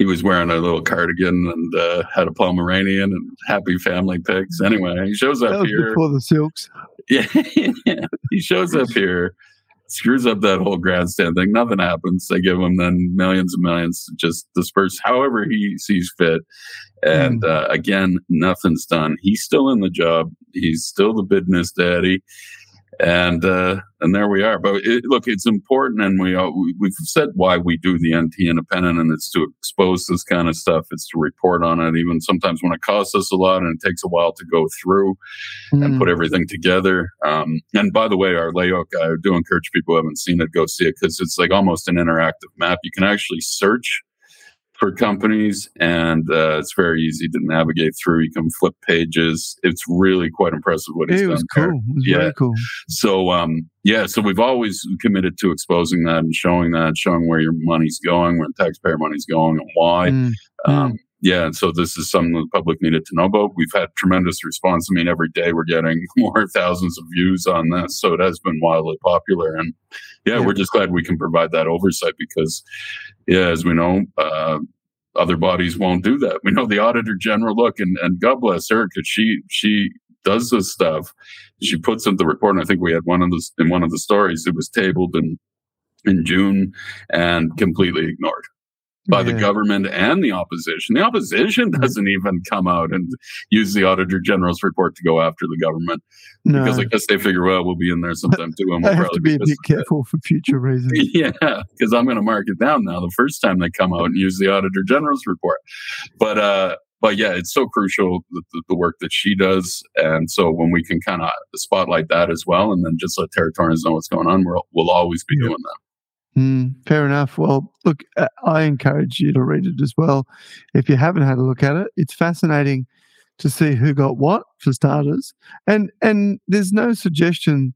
he was wearing a little cardigan and uh, had a Pomeranian and happy family pics. Anyway, he shows up here before the silks. Yeah, <laughs> yeah, he shows up here, screws up that whole grandstand thing. Nothing happens. They give him then millions and millions to just disperse however he sees fit. And mm. uh, again, nothing's done. He's still in the job. He's still the business daddy and uh, and there we are. But it, look, it's important, and we uh, we've said why we do the NT Independent, and it's to expose this kind of stuff. It's to report on it, even sometimes when it costs us a lot and it takes a while to go through mm. and put mm. everything together. Um, and by the way, our layout guy, I do encourage people who haven't seen it go see it because it's like almost an interactive map. You can actually search for companies, and uh, it's very easy to navigate through. You can flip pages. It's really quite impressive what he's it done. Was cool. It was yeah. very cool. So, um, yeah, so we've always committed to exposing that and showing that, showing where your money's going, where taxpayer money's going, and why. Mm. Um, mm yeah, and so this is something the public needed to know about. We've had tremendous response. I mean, every day we're getting <laughs> more thousands of views on this, so it has been wildly popular. And yeah, yeah. we're just glad we can provide that oversight because, yeah, as we know, uh, other bodies won't do that. We know the Auditor General. Look, and and God bless her because she she does this stuff. She puts in the report, and I think we had one of in one of the stories. It was tabled in in June and completely ignored by yeah. the government and the opposition. The opposition doesn't even come out and use the Auditor General's report to go after the government no. because I guess they figure, well, we'll be in there sometime too. And <laughs> we'll I have to be a bit careful for future reasons. <laughs> yeah, because I'm going to mark it down now the first time they come out and use the Auditor General's report. But uh, but yeah, it's so crucial the, the, work that she does, and so when we can kind of spotlight that as well, and then just let Territorians know what's going on, we'll we'll always be doing that. Mm, fair enough. Well, look, uh, I encourage you to read it as well. If you haven't had a look at it, it's fascinating to see who got what for starters, and and there's no suggestion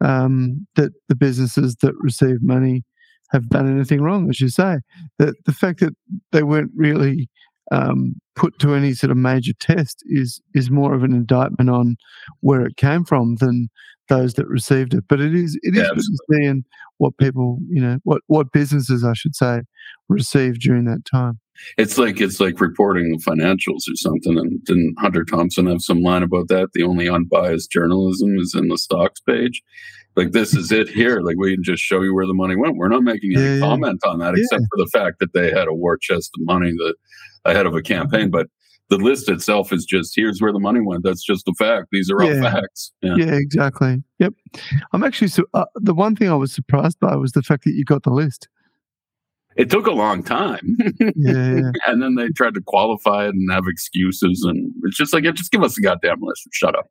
um, that the businesses that receive money have done anything wrong, as you say. That the fact that they weren't really um, put to any sort of major test is is more of an indictment on where it came from than those that received it. But it is it is yeah, seeing what people you know what what businesses I should say received during that time. It's like it's like reporting the financials or something. And didn't Hunter Thompson have some line about that? The only unbiased journalism is in the stocks page. Like this is it <laughs> here. Like we can just show you where the money went. We're not making any yeah, comment on that, yeah. except for the fact that they had a war chest of money that ahead of a campaign. But the list itself is just here's where the money went. That's just a fact. These are all facts. Yeah. yeah. exactly. Yep. I'm actually so uh, the one thing I was surprised by was the fact that you got the list. It took a long time. yeah, <laughs> and then they tried to qualify it and have excuses, and it's just like, just give us a goddamn list shut up.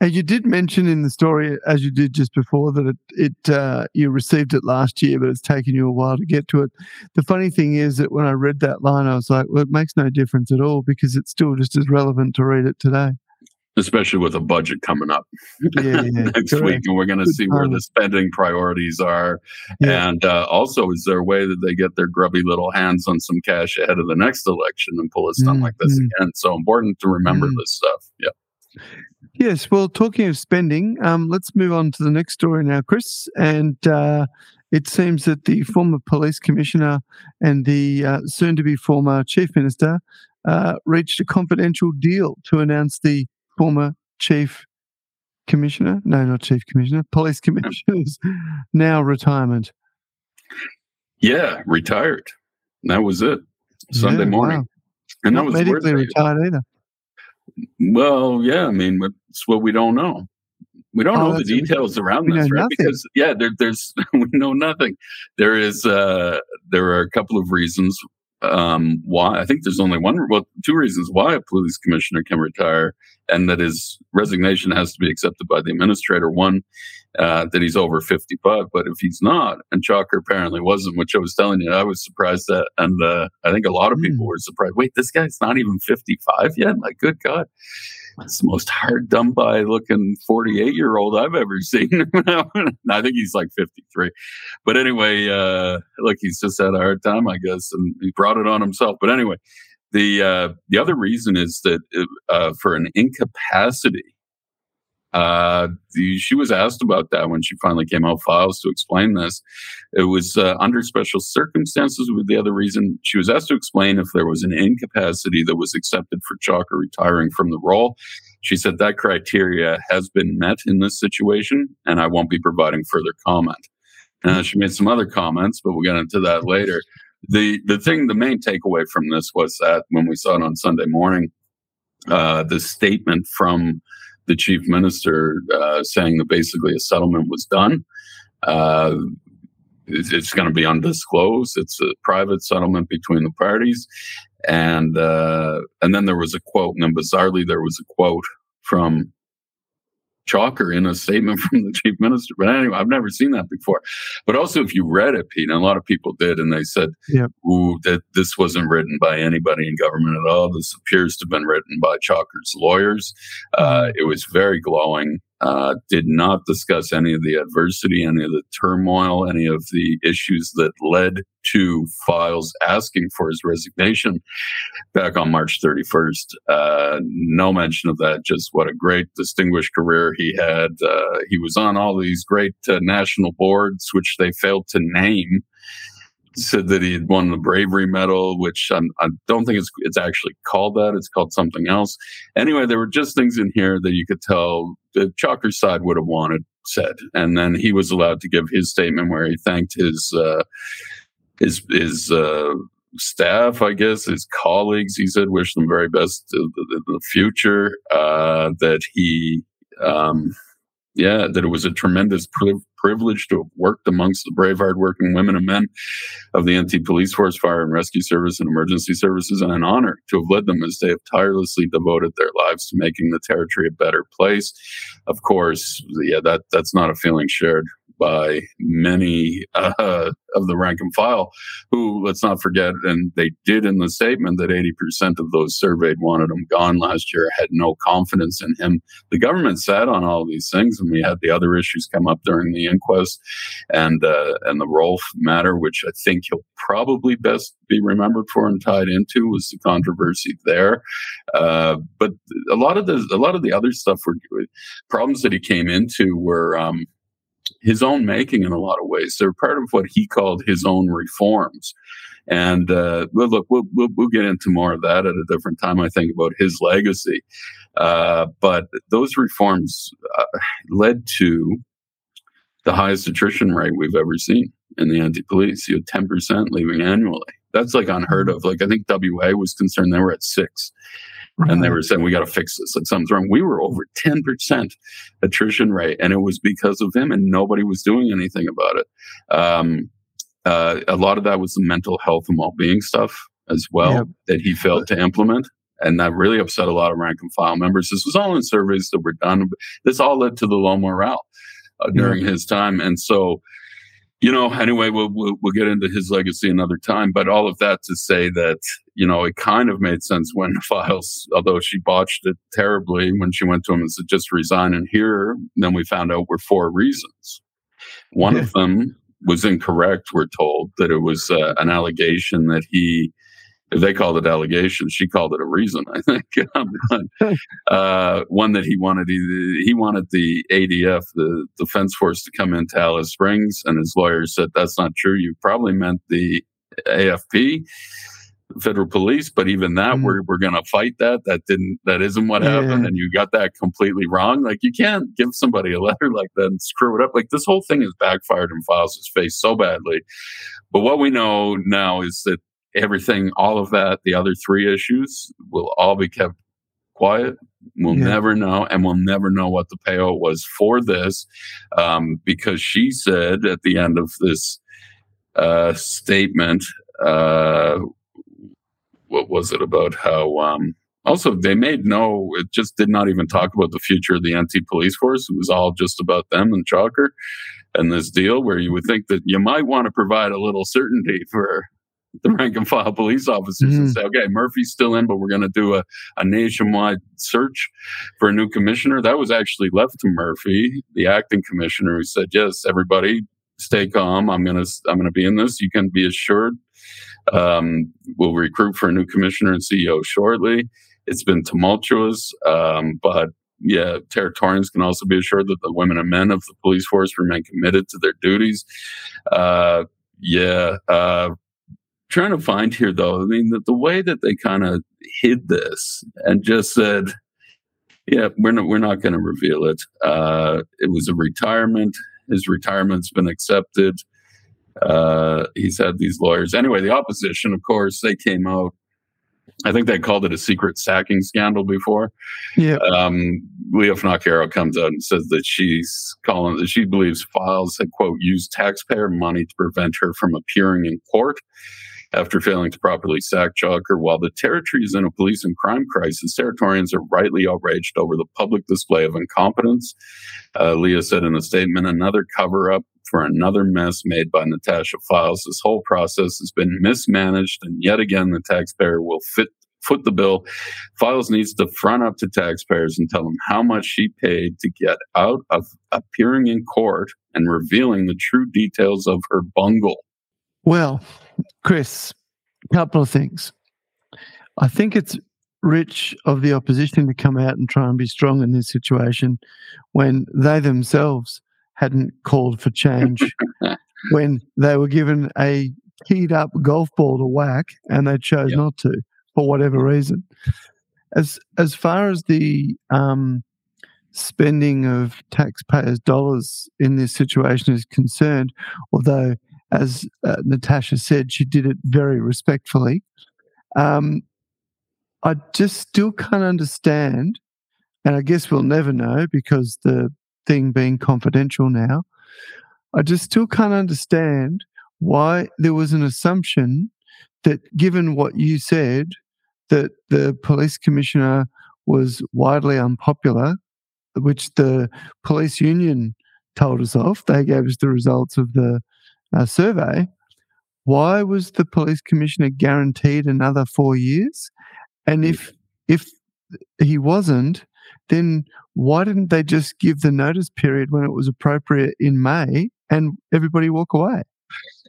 And you did mention in the story, as you did just before, that it, it uh, you received it last year, but it's taken you a while to get to it. The funny thing is that when I read that line, I was like, well, it makes no difference at all because it's still just as relevant to read it today. Especially with a budget coming up yeah, yeah, <laughs> next correct. week, and we're going to see where the spending priorities are. Yeah. And uh, also, is there a way that they get their grubby little hands on some cash ahead of the next election and pull a stunt mm, like this mm. again? So important to remember mm. this stuff. Yeah. Yes, well, talking of spending, um, let's move on to the next story now, Chris. And uh, it seems that the former police commissioner and the uh, soon to be former chief minister uh, reached a confidential deal to announce the former chief commissioner, no, not chief commissioner, police commissioner's <laughs> now retirement. Yeah, retired. That was it. Sunday yeah, morning. Wow. And not that was medically retired either. Well, yeah, I mean, it's what we don't know. We don't oh, know the details around this, right? Nothing. Because yeah, there, there's <laughs> we know nothing. There is uh, there are a couple of reasons um, why. I think there's only one, well, two reasons why a police commissioner can retire, and that his resignation has to be accepted by the administrator. One, uh, that he's over 55, but if he's not, and Chalker apparently wasn't, which I was telling you, I was surprised at, and uh, I think a lot of people mm. were surprised. Wait, this guy's not even 55 yet? My good God. It's the most hard done by looking 48 year old I've ever seen. <laughs> I think he's like 53. But anyway, uh, look, he's just had a hard time, I guess, and he brought it on himself. But anyway, the uh, the other reason is that uh, for an incapacity, uh, the, she was asked about that when she finally came out Fyles to explain this. It was uh, under special circumstances. With the other reason, she was asked to explain if there was an incapacity that was accepted for Chalker retiring from the role. She said that criteria has been met in this situation, and I won't be providing further comment. Uh, she made some other comments, but we'll get into that later. The the thing, the main takeaway from this was that when we saw it on Sunday morning, uh, the statement from the chief minister uh, saying that basically a settlement was done. Uh, it's, it's going to be undisclosed. It's a private settlement between the parties, and uh, and then there was a quote, and then bizarrely there was a quote from Chalker in a statement <laughs> from the chief minister. But anyway, I've never seen that before. But also, if you read it, Pete, and a lot of people did, and they said, yep. "Ooh, that this wasn't written by anybody in government at all. This appears to have been written by Chalker's lawyers." Mm-hmm. Uh, it was very glowing uh, did not discuss any of the adversity, any of the turmoil, any of the issues that led to Fyles asking for his resignation back on March 31st. Uh, no mention of that, just what a great, distinguished career he had. Uh, he was on all these great uh, national boards, which they failed to name said that he had won the bravery medal, which I'm, I do not think it's it's actually called that. It's called something else. Anyway, there were just things in here that you could tell the Chalker side would have wanted said, and then he was allowed to give his statement where he thanked his uh, his his uh, staff, I guess, his colleagues. He said, wish them very best in the future. Uh, that he, um, yeah, that it was a tremendous priv- privilege to have worked amongst the brave, hardworking women and men of the NT Police Force, Fire and Rescue Service, and Emergency Services, and an honor to have led them as they have tirelessly devoted their lives to making the territory a better place. Of course, yeah, that that's not a feeling shared by many uh, of the rank and file, who, let's not forget, and they did in the statement that 80% of those surveyed wanted him gone last year, had no confidence in him. The government sat on all these things, and we had the other issues come up during the inquest and, uh, and the Rolfe matter, which I think he'll probably best be remembered for and tied into was the controversy there. Uh, but a lot of the, a lot of the other stuff were problems that he came into were, um, his own making in a lot of ways. They're part of what he called his own reforms. And uh, look, we'll, we'll, we'll get into more of that at a different time. I think about his legacy, uh, but those reforms uh, led to the highest attrition rate we've ever seen in the NT Police. You had ten percent leaving annually. That's like unheard of. Like I think WA was concerned; they were at six. Right. And they were saying, we got to fix this. Like something's wrong. We were over 10% attrition rate, and it was because of him, and nobody was doing anything about it. Um, uh, a lot of that was the mental health and well being stuff as well that he failed to implement. And that really upset a lot of rank and file members. This was all in surveys that were done. This all led to the low morale uh, during his time. And so, you know, anyway, we'll, we'll, we'll get into his legacy another time. But all of that to say that you know it kind of made sense when <laughs> Fyles, although she botched it terribly when she went to him and said just resign. And here, then we found out were four reasons. One of them was incorrect. We're told that it was uh, an allegation that he they called it allegation. She called it a reason. I think <laughs> uh, one that he wanted. He, he, wanted the ADF, the Defense Force, to come into Alice Springs, and his lawyer said that's not true. You probably meant the AFP, federal police. But even that, mm. we're we're going to fight that. That didn't. That isn't what yeah. happened, and you got that completely wrong. Like you can't give somebody a letter <laughs> like that and screw it up. Like this whole thing has backfired in Fyles' face so badly. But what we know now is that everything, all of that, the other three issues will all be kept quiet. We'll yeah. never know, and we'll never know what the payout was for this, um, because she said at the end of this uh, statement, uh, what was it about how? Um, also, they made no. It just did not even talk about the future of the NT police force. It was all just about them and Chalker and this deal, where you would think that you might want to provide a little certainty for the rank and file police officers mm-hmm. and say, okay, Murphy's still in, but we're going to do a, a nationwide search for a new commissioner. That was actually left to Murphy, the acting commissioner, who said, yes, everybody stay calm. I'm going to, I'm going to be in this. You can be assured. Um, we'll recruit for a new commissioner and CEO shortly. It's been tumultuous, um, but yeah, Territorians can also be assured that the women and men of the police force remain committed to their duties. Uh, yeah, uh, trying to find here though i mean the, the way that they kind of hid this and just said yeah we're not we're not going to reveal it. Uh, it was a retirement. His retirement's been accepted. Uh, he's had these lawyers. Anyway the opposition of course they came out. I think they called it a secret sacking scandal before. Yeah. Um, Lia Finocchiaro comes out and says that she's calling that she believes Fyles had quote used taxpayer money to prevent her from appearing in court after failing to properly sack Chalker. While the territory is in a police and crime crisis, Territorians are rightly outraged over the public display of incompetence. Uh, Lia said in a statement, another cover up for another mess made by Natasha Fyles. This whole process has been mismanaged, and yet again, the taxpayer will fit foot the bill. Fyles needs to front up to taxpayers and tell them how much she paid to get out of appearing in court and revealing the true details of her bungle. Well, Chris, a couple of things. I think it's rich of the opposition to come out and try and be strong in this situation when they themselves hadn't called for change, <laughs> when they were given a keyed up golf ball to whack and they chose yep. not to for whatever reason. As as far as the um, spending of taxpayers' dollars in this situation is concerned, although as uh, Natasha said, she did it very respectfully. Um, I just still can't understand, and I guess we'll never know because the thing being confidential now. I just still can't understand why there was an assumption that, given what you said, that the police commissioner was widely unpopular, which the police union told us of. They gave us the results of the uh, survey. Why was the police commissioner guaranteed another four years? And if if he wasn't, then why didn't they just give the notice period when it was appropriate in May and everybody walk away?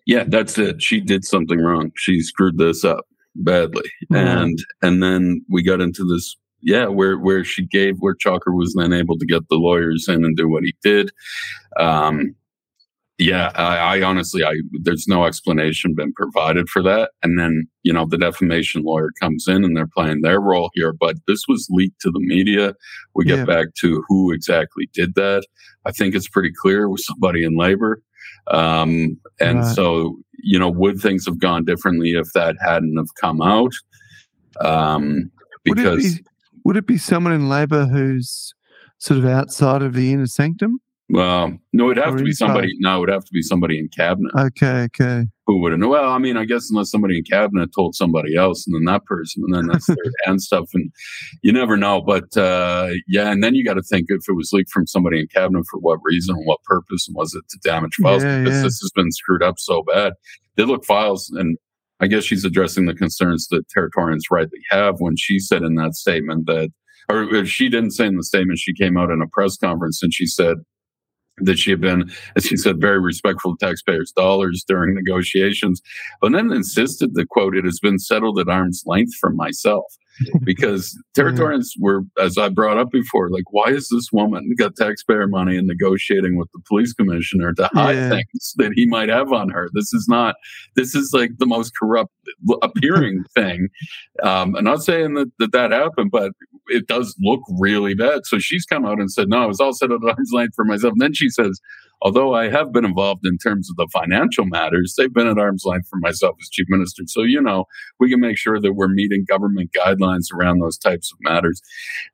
Yeah, that's it. She did something wrong. She screwed this up badly. And and then we got into this yeah, where where she gave where Chalker was then able to get the lawyers in and do what he did. Um yeah, I, I, honestly, I there's no explanation been provided for that. And then you know the defamation lawyer comes in and they're playing their role here. But this was leaked to the media. We get yeah. back to who exactly did that. I think it's pretty clear it was somebody in labor. Um, and right. so you know, would things have gone differently if that hadn't have come out? Um, because would it, be, would it be someone in labor who's sort of outside of the inner sanctum? Well, no, it'd have or to be somebody. No, it would have to be somebody in cabinet. Okay, okay. Who would have? Known well, I mean, I guess unless somebody in cabinet told somebody else, and then that person, and then that's <laughs> hand stuff, and you never know. But uh, yeah, and then you got to think if it was leaked from somebody in cabinet for what reason and what purpose, and was it to damage Fyles? Yeah, because yeah. this has been screwed up so bad. They look Fyles, and I guess she's addressing the concerns that Territorians rightly have when she said in that statement that, or she didn't say in the statement, she came out in a press conference and she said that she had been, as she said, very respectful of taxpayers' dollars during negotiations, but then insisted that, quote, it has been settled at arm's length from myself. because <laughs> Territorians were, as I brought up before, like, why is this woman got taxpayer money and negotiating with the police commissioner to hide yeah. things that he might have on her? This is not, this is like the most corrupt appearing <laughs> thing. Um, I'm not saying that, that that happened, but it does look really bad. So she's come out and said, no, I was all set at arm's length for myself. And then she says, although I have been involved in terms of the financial matters, they've been at arm's length for myself as chief minister. So, you know, we can make sure that we're meeting government guidelines around those types of matters.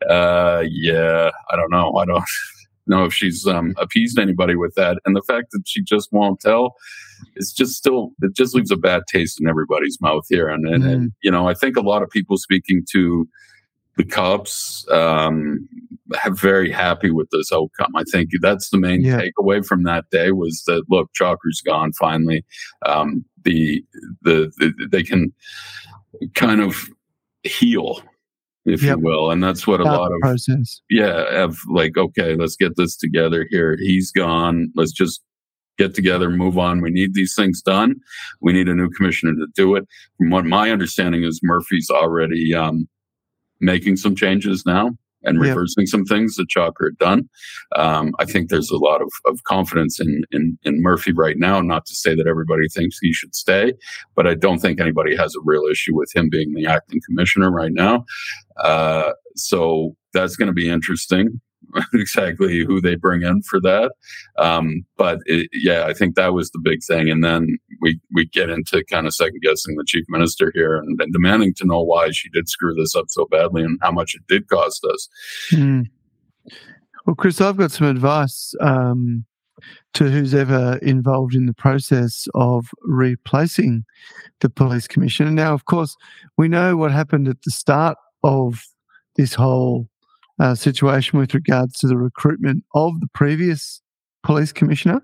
Uh, yeah, I don't know. I don't <laughs> know if she's um, appeased anybody with that. And the fact that she just won't tell, it's just still, it just leaves a bad taste in everybody's mouth here. And, and, mm. and you know, I think a lot of people speaking to, the Cubs um, have very happy with this outcome. I think that's the main yeah. takeaway from that day was that look, Chalker's gone finally. Um, the, the, the they can kind of heal if yep. you will. And that's what a lot of process. Yeah, have like, okay, let's get this together here. He's gone. Let's just get together, move on. We need these things done. We need a new commissioner to do it. From what my understanding is, Murphy's already um, making some changes now and reversing yep. some things that Chalker had done. Um, I think there's a lot of, of confidence in, in, in Murphy right now. Not to say that everybody thinks he should stay, but I don't think anybody has a real issue with him being the acting commissioner right now. Uh, so that's going to be interesting. <laughs> exactly who they bring in for that. Um, but it, yeah, I think that was the big thing. And then we, we get into kind of second guessing the chief minister here and, and, demanding to know why she did screw this up so badly and how much it did cost us. Mm. Well, Chris, I've got some advice um, to who's ever involved in the process of replacing the police commissioner. Now, of course, we know what happened at the start of this whole uh, situation with regards to the recruitment of the previous police commissioner,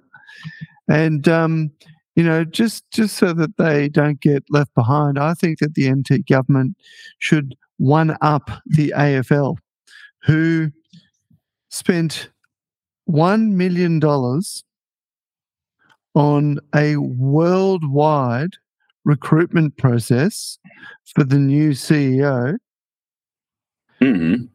and um, you know, just just so that they don't get left behind, I think that the NT government should one up the AFL, who spent one million dollars on a worldwide recruitment process for the new CEO. Mm-hmm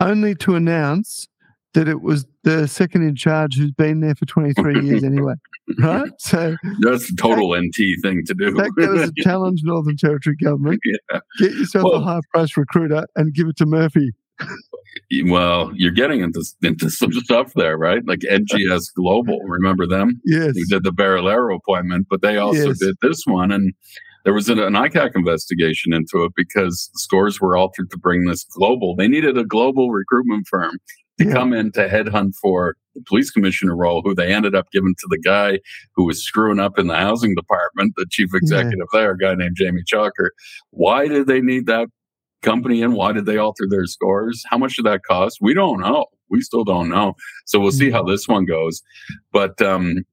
only to announce that it was the second in charge who's been there for 23 years <laughs> anyway. Right? So that's a total that, NT thing to do. That goes to challenge Northern Territory government. <laughs> Yeah. Get yourself well, a high price recruiter and give it to Murphy. well, you're getting into into some stuff there, right? Like NGS Global. Remember them? Yes. They did the Barilaro appointment, but they also Yes. did this one, and there was an, an ICAC investigation into it because scores were altered to bring this global. They needed a global recruitment firm to Yeah. come in to headhunt for the police commissioner role, who they ended up giving to the guy who was screwing up in the housing department, the chief executive there, a guy named Jamie Chalker. Why did they need that company in? Why did they alter their scores? How much did that cost? We don't know. We still don't know. So we'll see Mhm. how this one goes. But um,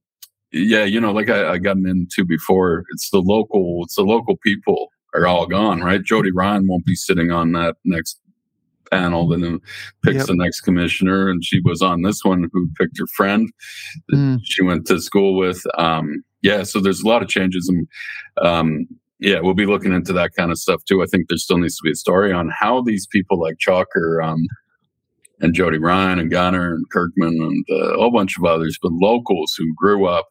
yeah, you know, like I, I gotten into before, it's the local, it's the local people are all gone, right? Jodie Ryan won't be sitting on that next panel, then picks Yep. the next commissioner, and she was on this one who picked her friend that Mm. she went to school with. Um, yeah, so there's a lot of changes, and um, yeah, we'll be looking into that kind of stuff too. I think there still needs to be a story on how these people like Chalker um, and Jodie Ryan and Gunner and Kirkman and uh, a whole bunch of others, but locals who grew up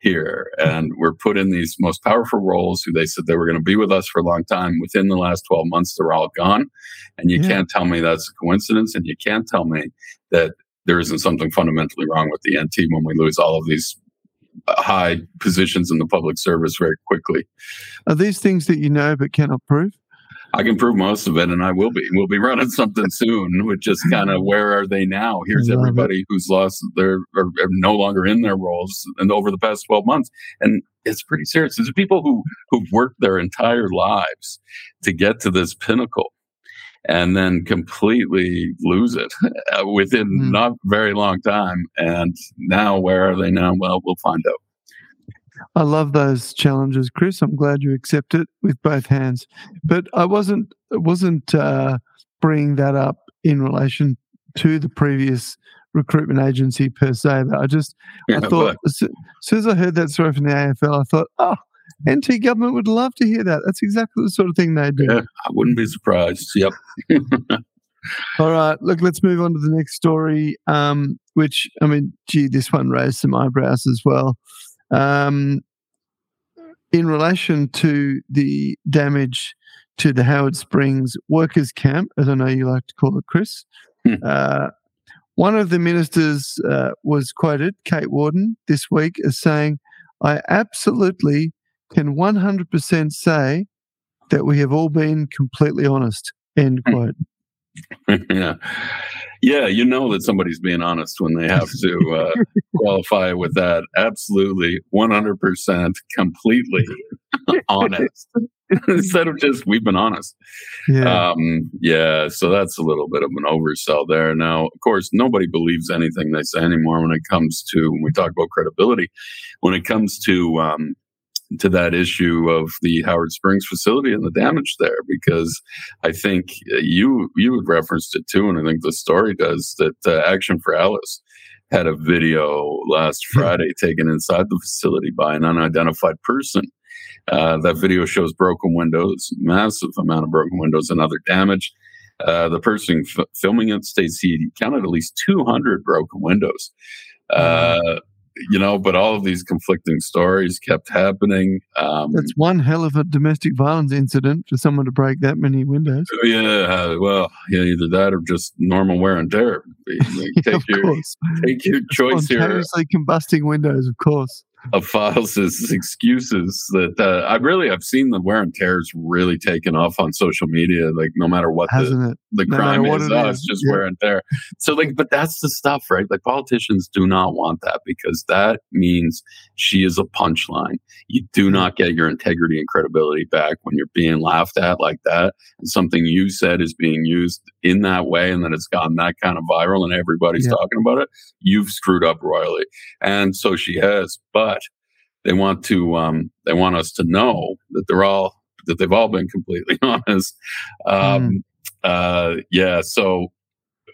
here and were put in these most powerful roles who they said they were going to be with us for a long time. Within the last 12 months, they're all gone. And you Yeah. can't tell me that's a coincidence. And you can't tell me that there isn't something fundamentally wrong with the NT when we lose all of these uh, high positions in the public service very quickly. Are these things that you know but cannot prove? I can prove most of it, and I will be. We'll be running something soon with just kind of where are they now? Here's Love it. everybody who's lost their or are no longer in their roles, and over the past twelve months, and it's pretty serious. There's people who who've worked their entire lives to get to this pinnacle, and then completely lose it uh, within Hmm. not very long time. And now, where are they now? Well, we'll find out. I love those challenges, Chris. I'm glad you accept it with both hands. But I wasn't wasn't uh, bringing that up in relation to the previous recruitment agency per se. But I just I thought as as soon as I heard that story from the AFL, I thought, oh, NT government would love to hear that. That's exactly the sort of thing they do. Yeah, I wouldn't be surprised. Yep. <laughs> All right, look, let's move on to the next story. Um, which I mean, gee, this one raised some eyebrows as well. Um, in relation to the damage to the Howard Springs workers' camp, as I know you like to call it, Chris. Hmm. Uh, one of the ministers uh, was quoted, Kate Worden, this week as saying, "I absolutely can 100% say that we have all been completely honest." End Hmm. quote. <laughs> yeah. Yeah, you know that somebody's being honest when they have to uh, <laughs> qualify with that. Absolutely, 100%, completely <laughs> honest. Instead of just, we've been honest. Yeah. Um, yeah, so that's a little bit of an oversell there. Now, of course, nobody believes anything they say anymore when it comes to, when we talk about credibility, when it comes to, um, to that issue of the Howard Springs facility and the damage there, because I think uh, you you had referenced it too, and I think the story does that. Uh, Action for Alice had a video last Friday taken inside the facility by an unidentified person. Uh, that video shows broken windows, massive amount of broken windows, and other damage. Uh, the person f- filming it states he counted at least 200 broken windows. Uh, you know, but all of these conflicting stories kept happening. Um, That's one hell of a domestic violence incident for someone to break that many windows. yeah, uh, well, yeah, either that or just normal wear and tear. Like, <laughs> Take of your course. take your choice here Spontaneously combusting windows, of course. Of Fyles excuses that uh, I really I've seen the wear and tears really taken off on social media. Like no matter what the, the No crime is, it oh, is, it's just yeah. wear and tear. So like, but that's the stuff, right? Like politicians do not want that because that means she is a punchline. You do not get your integrity and credibility back when you're being laughed at like that, and something you said is being used in that way, and then it's gone that kind of viral, and everybody's Yeah. talking about it. You've screwed up royally, and so she has. But they want to, um, they want us to know that they're all that they've all been completely <laughs> honest. Um, uh, yeah, so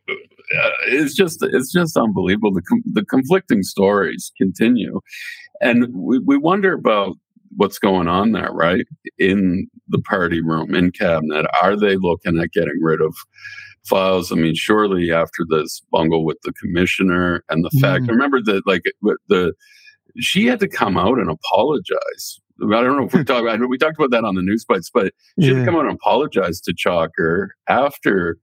uh, it's just it's just unbelievable. The com- the conflicting stories continue, and we, we wonder about what's going on there, right? In the party room, in cabinet, are they looking at getting rid of Fyles? I mean, surely after this bungle with the commissioner and the fact, Mm. remember that like the she had to come out and apologize. I don't know if we talked. Know we talked about that on the news bites, but she had to come out and apologize to Chalker after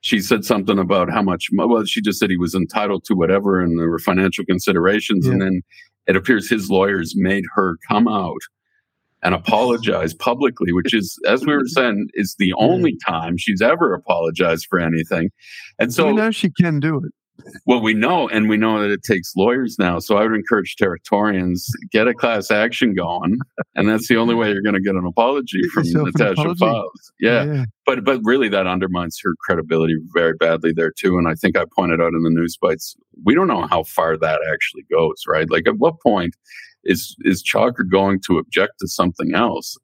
she said something about how much. Well, she just said he was entitled to whatever, and there were financial considerations. Yeah. And then it appears his lawyers made her come out and apologize publicly, which is, as we were saying, is the only time she's ever apologized for anything. And So we know she can do it. Well, we know, and we know that it takes lawyers now. So I would encourage Territorians get a class action going, and that's the only way you're going to get an apology from Natasha. Fyles. Yeah, but but really that undermines her credibility very badly there too. And I think I pointed out in the news bites, we don't know how far that actually goes, right? Like at what point is is Chalker going to object to something else?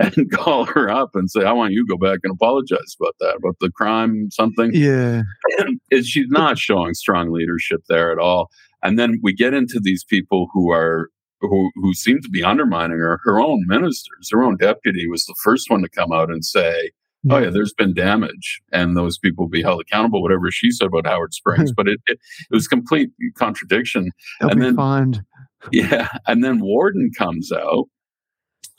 <laughs> And call her up and say, "I want you to go back and apologize about that, about the crime, something." Yeah. <clears throat> is she's not showing strong leadership there at all. And then we get into these people who are who who seem to be undermining her. Her own ministers, her own deputy was the first one to come out and say, "Oh yeah, there's been damage, and those people will be held accountable." Whatever she said about Howard Springs, hmm. but it, it it was complete contradiction. They'll and then- fined. <laughs> Yeah, and then Worden comes out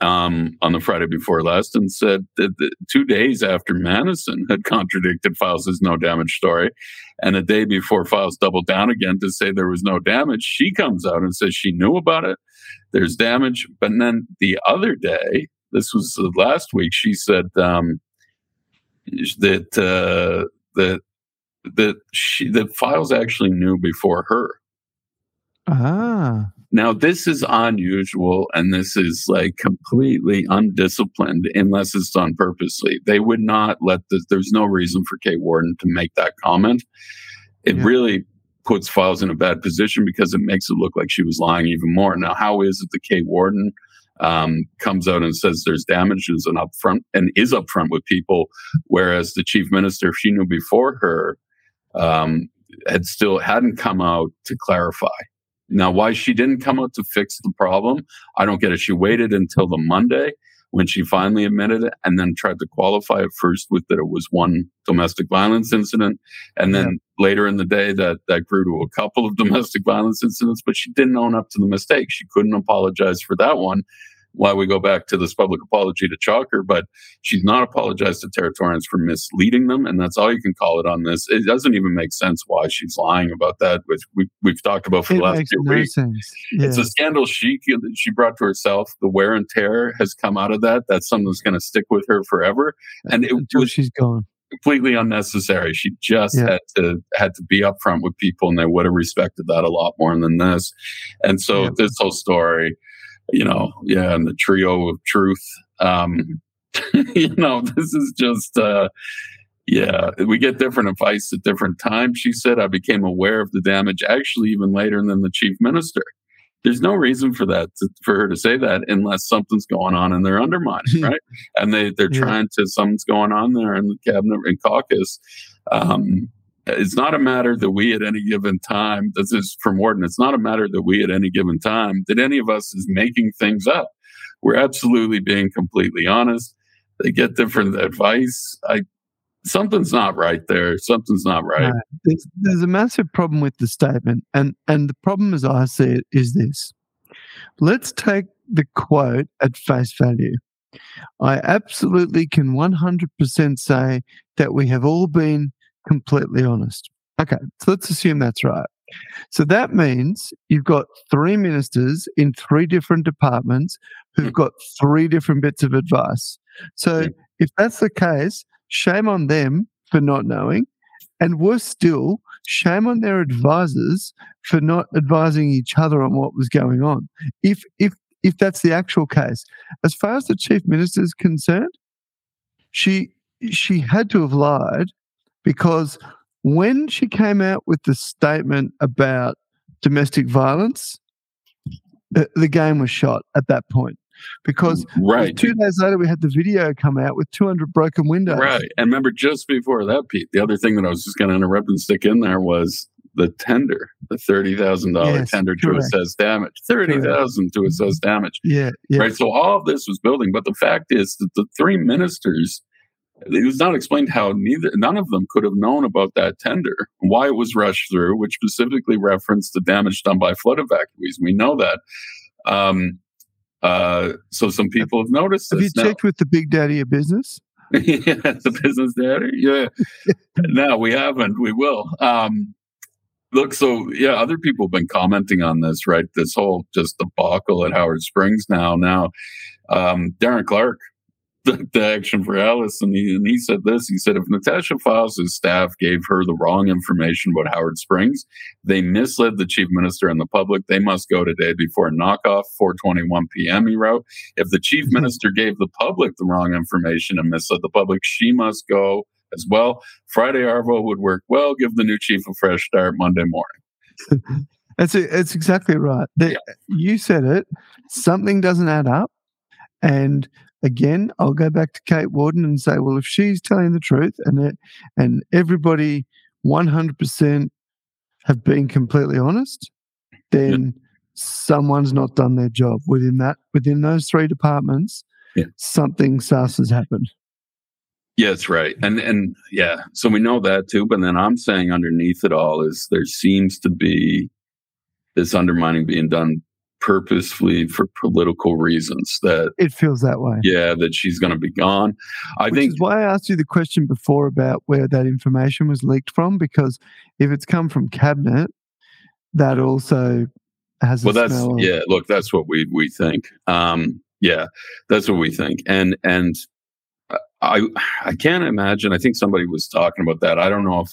um, on the Friday before last and said that, two days after Manison had contradicted Fyles' no damage story, and a day before Fyles doubled down again to say there was no damage, she comes out and says she knew about it. There's damage, but then the other day, this was uh, last week, she said um, that uh, that that she that Fyles actually knew before her. Ah. Now, this is unusual and this is like completely undisciplined unless it's done purposely. They would not let this, there's no reason for Kate Worden to make that comment. It Yeah. really puts Fyles in a bad position because it makes it look like she was lying even more. Now, how is it that Kate Worden um, comes out and says there's damages and upfront and is upfront with people, whereas the chief minister, if she knew before her, um, had still hadn't come out to clarify. Now, why she didn't come out to fix the problem, I don't get it. She waited until the Monday when she finally admitted it and then tried to qualify it first with that it was one domestic violence incident. And then later in the day that, that grew to a couple of <laughs> domestic violence incidents, but she didn't own up to the mistake. She couldn't apologize for that one. Why we go back to this public apology to Chalker, but she's not apologized to Territorians for misleading them, and that's all you can call it on this. It doesn't even make sense why she's lying about that, which we, we've talked about for It the last few no weeks. Yeah. It's a scandal she she brought to herself. The wear and tear has come out of that. That's something that's going to stick with her forever. And it until was she's gone. completely unnecessary. She just Yeah. had to had to be upfront with people, and they would have respected that a lot more than this. And so Yeah. this whole story, you know, yeah, and the trio of truth. Um, <laughs> you know, this is just. uh yeah, we get different advice at different times. She said, I became aware of the damage actually even later than the chief minister. There's no reason for that, to, for her to say that unless something's going on and they're undermining, <laughs> right? And they, they're Yeah. trying to, something's going on there in the cabinet and caucus. Um, it's not a matter that we at any given time, this is from Worden, it's not a matter that we at any given time, that any of us is making things up. We're absolutely being completely honest. They get different advice. I, something's not right there. Something's not right. There's, there's a massive problem with the statement, and and the problem as I see it is this: let's take the quote at face value. I absolutely can 100% say that we have all been completely honest. Okay, so let's assume that's right. So that means you've got three ministers in three different departments who've hmm. got three different bits of advice. So if that's the case, shame on them for not knowing. And worse still, shame on their advisors for not advising each other on what was going on. If if if that's the actual case, as far as the chief minister is concerned, she she had to have lied because when she came out with the statement about domestic violence, the, the game was shot at that point because Right. two days later we had the video come out with 200 broken windows. Right. And remember, just before that, Pete, the other thing that I was just going to interrupt and stick in there was the tender, the $30,000 Yes, tender to correct. assess damage. 30000 to mm-hmm. assess damage. Yeah, yeah. Right. So all of this was building. But the fact is that the three ministers, it was not explained how neither none of them could have known about that tender, why it was rushed through, which specifically referenced the damage done by flood evacuees. We know that. Um, uh, so some people have noticed Have you. Now- checked with the big daddy of business? <laughs> yeah, the business data. Yeah. <laughs> no, we haven't. We will. Um, look, so yeah, other people have been commenting on this, right? This whole just debacle at Howard Springs now. Now, um, Darren Clarke the, the, action for Alice, and he, and he said this. He said, if Natasha Fyles' staff gave her the wrong information about Howard Springs, they misled the chief minister and the public. They must go today before knockoff 4:21 p.m. He wrote, if the chief mm-hmm. minister gave the public the wrong information and misled the public, she must go as well. Friday Arvo would work well. Give the new chief a fresh start Monday morning. <laughs> That's it. It's exactly right. The, yeah. You said it. Something doesn't add up, and again, I'll go back to Kate Worden and say, well, if she's telling the truth and it, and everybody 100% have been completely honest, then yeah. someone's not done their job within that within those three departments. Yeah. Something sus has happened. Yes, right. And and yeah, so we know that too. But then I'm saying underneath it all is there seems to be this undermining being done purposefully for political reasons that it feels that way yeah that she's going to be gone i Which think is why i asked you the question before about where that information was leaked from because if it's come from cabinet that also has well that's of- yeah look that's what we we think um yeah that's what we think and and I I can't imagine. I think somebody was talking about that. I don't know if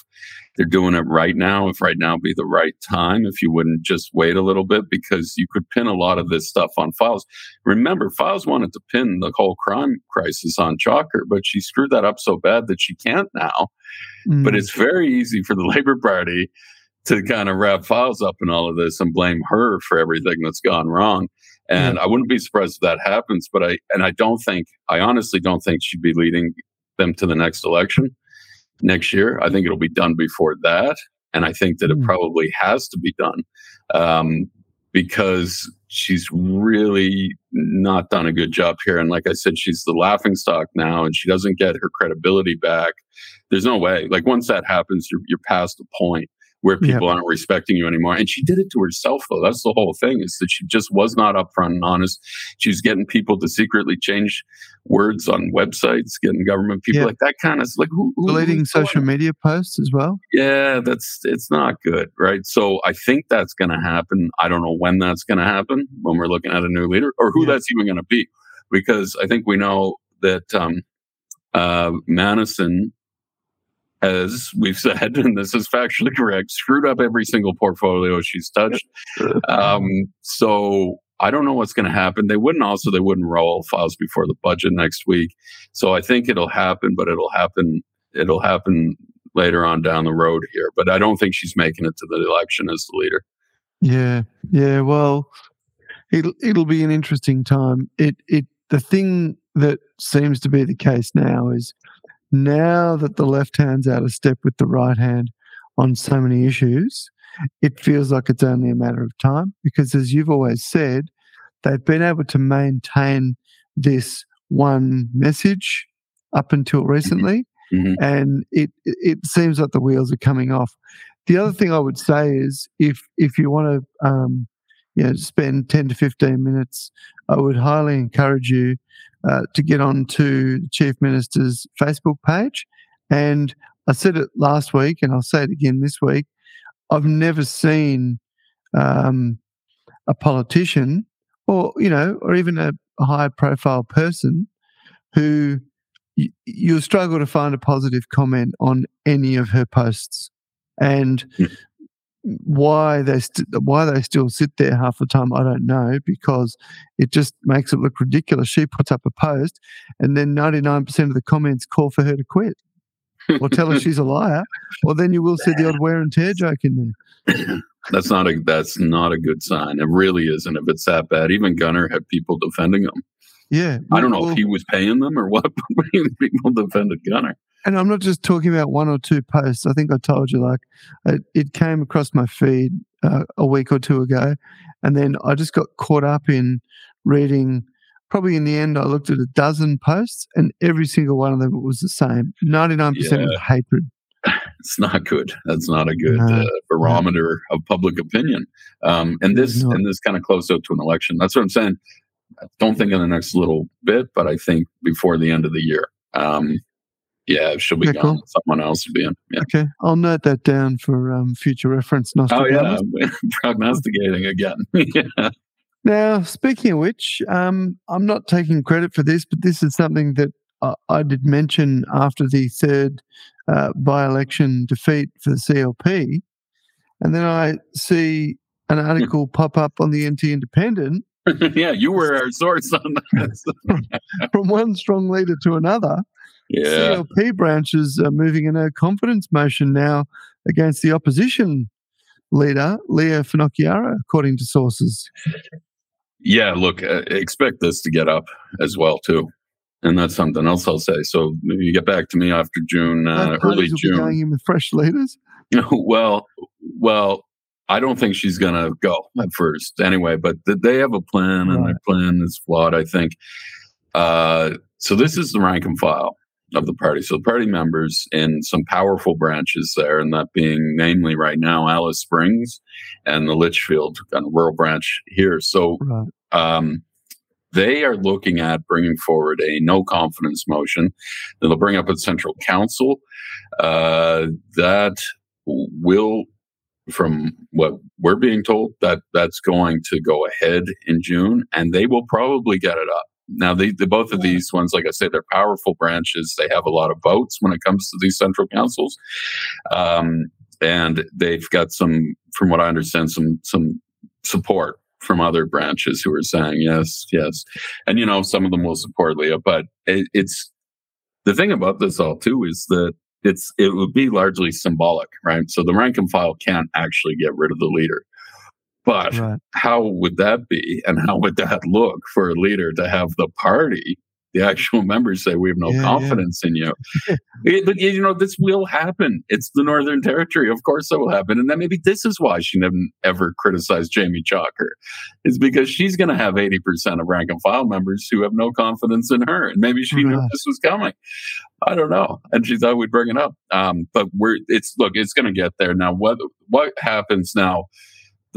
they're doing it right now. If right now be the right time, if you wouldn't just wait a little bit, because you could pin a lot of this stuff on Fyles. Remember, Fyles wanted to pin the whole crime crisis on Chalker, but she screwed that up so bad that she can't now. Mm. But it's very easy for the <laughs> Labor Party to kind of wrap Fyles up in all of this and blame her for everything that's gone wrong. And. I wouldn't be surprised if that happens, but I and I don't think I honestly don't think she'd be leading them to the next election next year. I think it'll be done before that, and I think that it probably has to be done um, because she's really not done a good job here. And like I said, she's the laughing stock now, and she doesn't get her credibility back. There's no way. Like once that happens, you're, you're past a point where people aren't respecting you anymore. And she did it to herself, though. That's the whole thing is that she just was not upfront and honest. She's getting people to secretly change words on websites, getting government people like that kind of like who, who deleting social media posts as well. Yeah, that's it's not good, right? So I think that's going to happen. I don't know when that's going to happen when we're looking at a new leader or who that's even going to be, because I think we know that um, uh, Manison as we've said, and this is factually correct, screwed up every single portfolio she's touched. <laughs> Um, so I don't know what's going to happen. They wouldn't also they wouldn't roll Fyles before the budget next week. So I think it'll happen, but it'll happen. It'll happen later on down the road here. But I don't think she's making it to the election as the leader. Yeah, yeah. Well, it'll it'll be an interesting time. It it the thing that seems to be the case now is now that the left hand's out of step with the right hand on so many issues, it feels like it's only a matter of time because, as you've always said, they've been able to maintain this one message up until recently, mm-hmm. and it it seems like the wheels are coming off. The other thing I would say is if if you want to um, you know spend ten to fifteen minutes, I would highly encourage you uh, to get onto the Chief Minister's Facebook page. And I said it last week, and I'll say it again this week. I've never seen um, a politician, or you know, or even a, a high-profile person who y- you'll struggle to find a positive comment on any of her posts. And mm why they st- why they still sit there half the time I don't know because it just makes it look ridiculous. She puts up a post and then 99% of the comments call for her to quit or tell her <laughs> she's a liar or then you will see the odd wear and tear joke in there. <clears throat> that's not a that's not a good sign. It really isn't if it's that bad. Even Gunner had people defending him. Yeah. I don't know well, if he was paying them or what, <laughs> but people defended Gunner and I'm not just talking about one or two posts. I think I told you like it, it came across my feed uh, a week or two ago, and then I just got caught up in reading. Probably in the end, I looked at a dozen posts, and every single one of them was the same. Ninety nine percent was hatred. <laughs> It's not good. That's not a good no, uh, barometer no. of public opinion. Um, and this and this kind of close out to an election. That's what I'm saying. I don't think in the next little bit, but I think before the end of the year. Um, Yeah, she'll be Okay, gone. cool. Someone else will be in. Yeah. Okay, I'll note that down for um, future reference. Oh yeah, <laughs> prognosticating again. <laughs> yeah. Now, speaking of which, um, I'm not taking credit for this, but this is something that I, I did mention after the third uh, by-election defeat for the CLP, and then I see an article pop up on the NT Independent <laughs> yeah, you were our source on that. from one strong leader to another. Yeah. CLP branches are moving in a confidence motion now against the opposition leader, Lia Finocchiaro, according to sources. Yeah, look, uh, expect this to get up as well too, and that's something else I'll say. So maybe you get back to me after June, uh, early be going in with fresh leaders. <laughs> well, well, I don't think she's gonna go at first anyway. But th- they have a plan, and Right. their plan is flawed. I think. Uh, so this is the rank and file of the party. So the party members in some powerful branches there, and that being namely right now Alice Springs and the Litchfield kind of rural branch here. So Right. um, they are looking at bringing forward a no confidence motion that they'll bring up at central council uh, that will from what we're being told that that's going to go ahead in june and they will probably get it up now the, the both of these ones like i said they're powerful branches. They have a lot of votes when it comes to these central councils. Um, and they've got some from what i understand some some support from other branches who are saying yes, yes, and you know some of them will support Lia, but it, it's the thing about this all too is that it's it would be largely symbolic, right? So the rank and file can't actually get rid of the leader, but Right. how would that be, and how would that look for a leader to have the party? The actual <laughs> members say we have no Yeah, yeah. confidence in you, It- <laughs> but you know this will happen. It's the Northern Territory, of course, that will happen, and then maybe this is why she never ever criticized Jamie Chalker, is because she's going to have eighty percent of rank and file members who have no confidence in her, and maybe she knew this was coming. I don't know, and she thought we'd bring it up. Um, but we're it's look, it's going to get there now. What what happens now?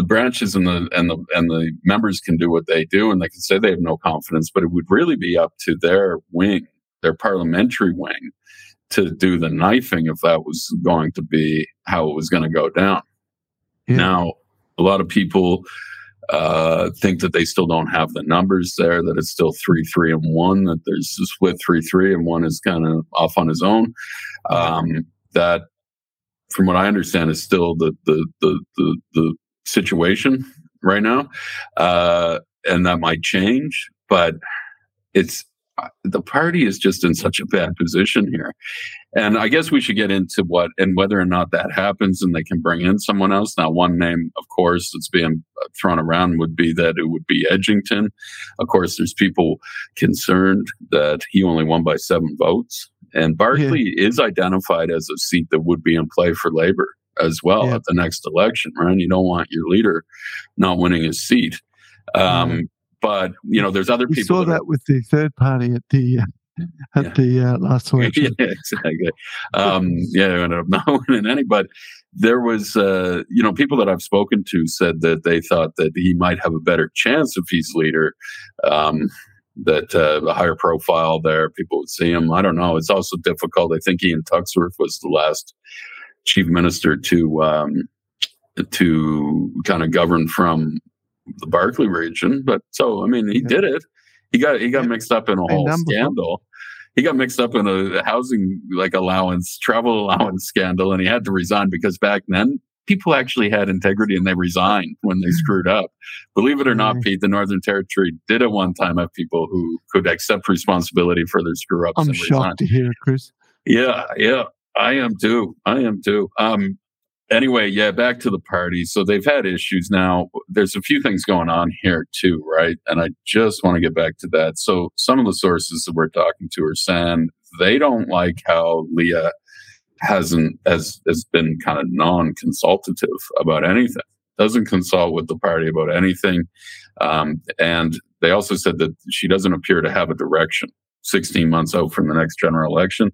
The branches and the and the and the members can do what they do, and they can say they have no confidence, but it would really be up to their wing, their parliamentary wing, to do the knifing if that was going to be how it was going to go down. Yeah. Now, a lot of people uh, think that they still don't have the numbers there, that it's still three, three, and one, that there's a split three, three, and one is kind of off on his own. Um, that, from what I understand, is still the the the the, the situation right now, uh, and that might change, but it's uh, the party is just in such a bad position here. And I guess we should get into what and whether or not that happens and they can bring in someone else. Now, one name, of course, that's being uh, thrown around would be that it would be Edgington. Of course, there's people concerned that he only won by seven votes. And Barkly is identified as a seat that would be in play for Labor as well Yeah. at the next election, right? You don't want your leader not winning his seat. Um, But, you know, there's other We people saw that are- that with the third party at the uh, <laughs> at Yeah. the uh, last <laughs> election. yeah, exactly. Um, yeah, I ended up <laughs> not winning any, but there was, uh, you know, people that I've spoken to said that they thought that he might have a better chance if he's leader. Um, that uh, a higher profile there, people would see him. I don't know. It's also difficult. I think Ian Tuxworth was the last chief minister to um, to kind of govern from the Barkly region. But so, I mean, he Yeah. did it. He got he got Yeah. mixed up in a whole scandal. He got mixed up in a housing like allowance, travel allowance scandal, and he had to resign because back then people actually had integrity and they resigned when they screwed up. Believe it or not. Pete, the Northern Territory did at one time have people who could accept responsibility for their screw ups I'm and resign. shocked to hear it, Chris. Yeah, yeah, I am too. I am too. Um, anyway, yeah, back to the party. So they've had issues now. There's a few things going on here too, right? And I just want to get back to that. So some of the sources that we're talking to are saying they don't like how Lia hasn't has has been kind of non-consultative about anything. Doesn't consult with the party about anything. Um, and they also said that she doesn't appear to have a direction 16 months out from the next general election.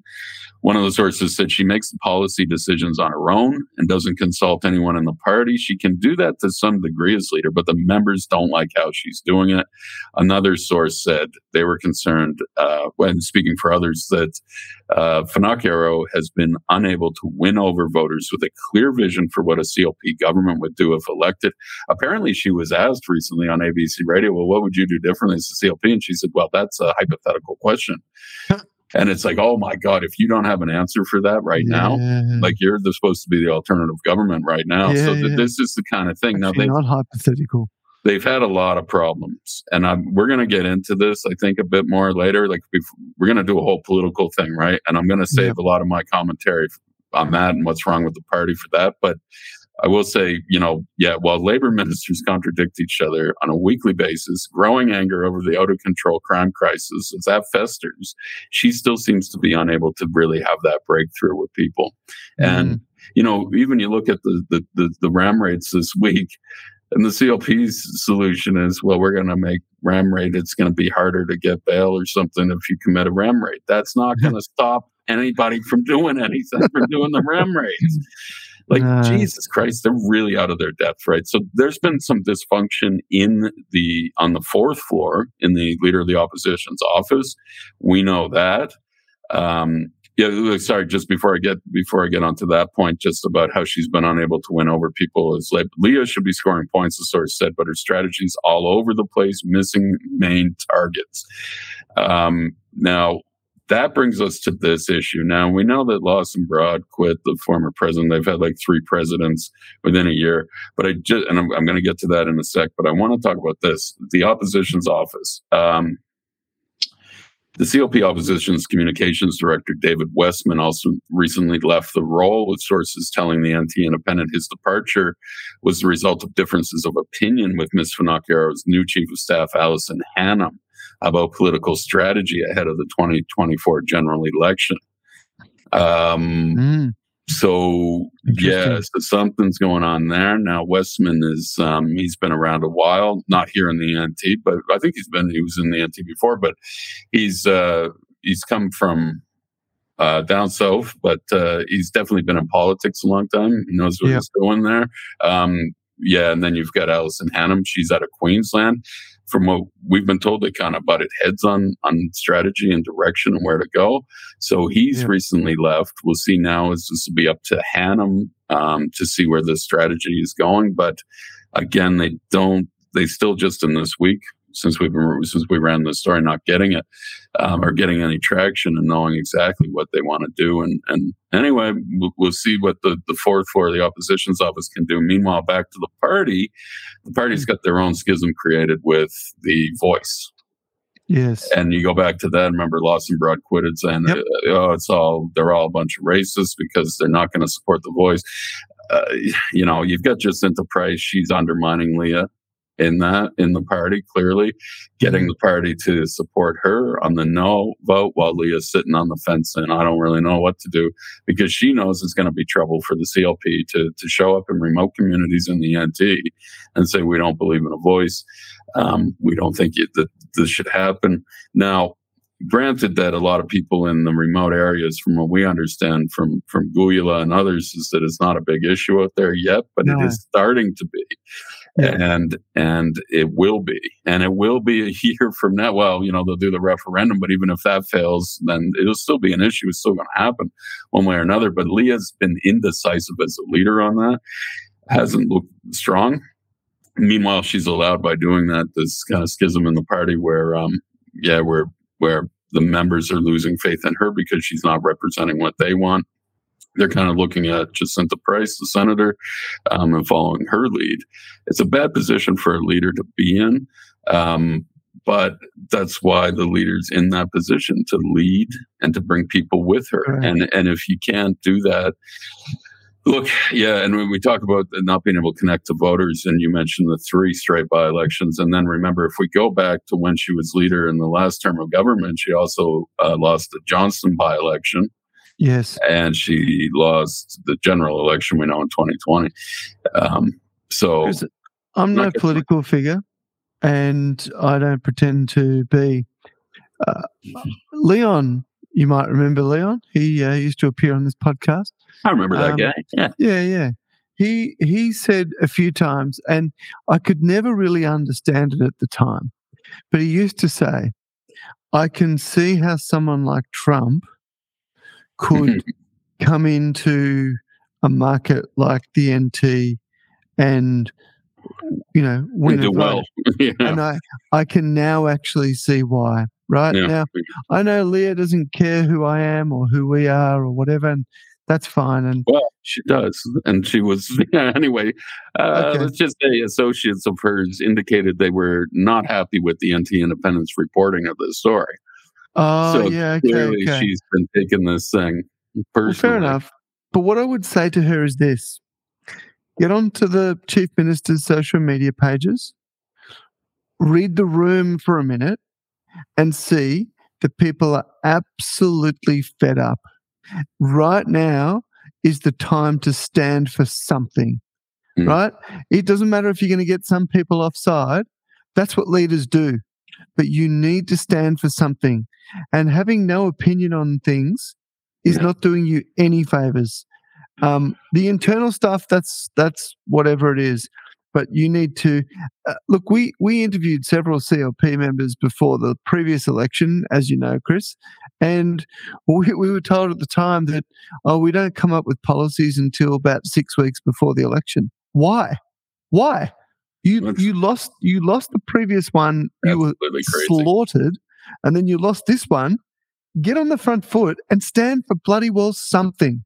One of the sources said she makes the policy decisions on her own and doesn't consult anyone in the party. She can do that to some degree as leader, but the members don't like how she's doing it. Another source said they were concerned, uh, when speaking for others, that uh, Finocchiaro has been unable to win over voters with a clear vision for what a CLP government would do if elected. Apparently, she was asked recently on ABC radio, well, what would you do differently as a CLP? And she said, well, that's a hypothetical question. And it's like, oh my God, if you don't have an answer for that right yeah. now, like you're the, supposed to be the alternative government right now. Yeah, so yeah. this is the kind of thing. Now they not hypothetical. They've had a lot of problems, and I'm, we're going to get into this. I think a bit more later. Like we're going to do a whole political thing, right? And I'm going to save a lot of my commentary on that and what's wrong with the party for that. But I will say, you know, yeah, while labor <laughs> ministers contradict each other on a weekly basis, growing anger over the out of control crime crisis, as that festers, she still seems to be unable to really have that breakthrough with people. Mm. And, you know, even you look at the, the, the, the ram raids this <laughs> week, and the CLP's solution is, well, we're going to make ram raid. It's going to be harder to get bail or something if you commit a ram raid. That's not going to stop anybody from doing anything, from doing the RAM <laughs> rates. Like uh, Jesus Christ, they're really out of their depth, right? So there's been some dysfunction in the on the fourth floor in the leader of the opposition's office. We know that. Um, yeah, sorry. Just before I get before I get onto that point, just about how she's been unable to win over people is like Lia should be scoring points, the source said, but her strategy's all over the place, missing main targets. Um, now, that brings us to this issue. Now we know that Lawson Broad quit the former president. They've had like three presidents within a year, but I just and I'm, I'm going to get to that in a sec. But I want to talk about this: the opposition's office. Um, the CLP opposition's communications director, David Westman, also recently left the role, with sources telling the NT Independent his departure was the result of differences of opinion with Ms. Finocchiaro's new chief of staff, Allison Hannam about political strategy ahead of the 2024 general election. Um, mm. So yeah, so something's going on there. Now Westman is um, he's been around a while, not here in the NT, but I think he's been he was in the NT before, but he's uh, he's come from uh, down south, but uh, he's definitely been in politics a long time. He knows what yeah. he's doing there. Um, yeah, and then you've got Allison Hannam. She's out of Queensland from what we've been told, they kind of butted heads on on strategy and direction and where to go. So he's yeah. recently left. We'll see now as this will be up to Hannam um, to see where the strategy is going. But again, they don't. They still just in this week since we've been since we ran the story, not getting it um, or getting any traction and knowing exactly what they want to do. And and anyway, we'll, we'll, see what the the fourth floor of the opposition's office can do. Meanwhile, back to the party, the party's got their own schism created with the voice. Yes. And you go back to that. Remember, Lawson Broad quitted saying, yep. "Oh, it's all they're all a bunch of racists because they're not going to support the voice." Uh, you know, you've got Jacinta Price. She's undermining Lia in that in the party clearly getting mm-hmm. the party to support her on the no vote while Lia's sitting on the fence and i don't really know what to do because she knows it's going to be trouble for the clp to, to show up in remote communities in the nt and say we don't believe in a voice um, we don't think it, that this should happen now granted that a lot of people in the remote areas, from what we understand from from Guyula and others, is that it's not a big issue out there yet, but no. it is starting to be and and it will be and it will be a <laughs> year from now. Well you know they'll do the referendum but even if that fails then it'll still be an issue. It's still going to happen one way or another. But Lia's been indecisive as a leader on that hasn't looked strong. Meanwhile she's allowed by doing that this kind of schism in the party where um yeah where where the members are losing faith in her because she's not representing what they want they're kind of looking at Jacinta Price, the senator, um, and following her lead. It's a bad position for a leader to be in. Um, but that's why the leader's in that position to lead and to bring people with her. Right. And and if you can't do that, look, yeah. And when we talk about not being able to connect to voters, and you mentioned the three straight by elections, and then remember, if we go back to when she was leader in the last term of government, she also uh, lost the Johnston by election. Yes. And she lost the general election we know in 2020. Um, so I'm no political figure and I don't pretend to be. uh, Leon, you might remember Leon. He uh, used to appear on this podcast. I remember that Um, guy. Yeah. Yeah, yeah. He he said a few times, and I could never really understand it at the time. But he used to say, "I can see how someone like Trump could <laughs> come into a market like the NT and you know win do vote." well. <laughs> yeah. And I I can now actually see why. Right Yeah. now, I know Lia doesn't care who I am or who we are or whatever, and that's fine. And Well, she does, and she was <laughs> anyway. Uh, Okay. Let's just say associates of hers indicated they were not happy with the NT Independent's reporting of the story. Oh so yeah, okay, clearly, okay. she's been taking this thing personally. Well, fair enough. But what I would say to her is this: get onto the chief minister's social media pages, read the room for a minute, and see that people are absolutely fed up. Right now is the time to stand for something. Mm. Right? It doesn't matter if you're going to get some people offside. That's what leaders do. But you need to stand for something. And having no opinion on things is Yeah. not doing you any favors. Um, the internal stuff, that's that's whatever it is. But you need to uh, look. We we interviewed several CLP members before the previous election, as you know, Chris, and we, we were told at the time that oh, we don't come up with policies until about six weeks before the election. Why? Why? You That's- you lost you lost the previous one. You were crazy. slaughtered, and then you lost this one. Get on the front foot and stand for bloody well something.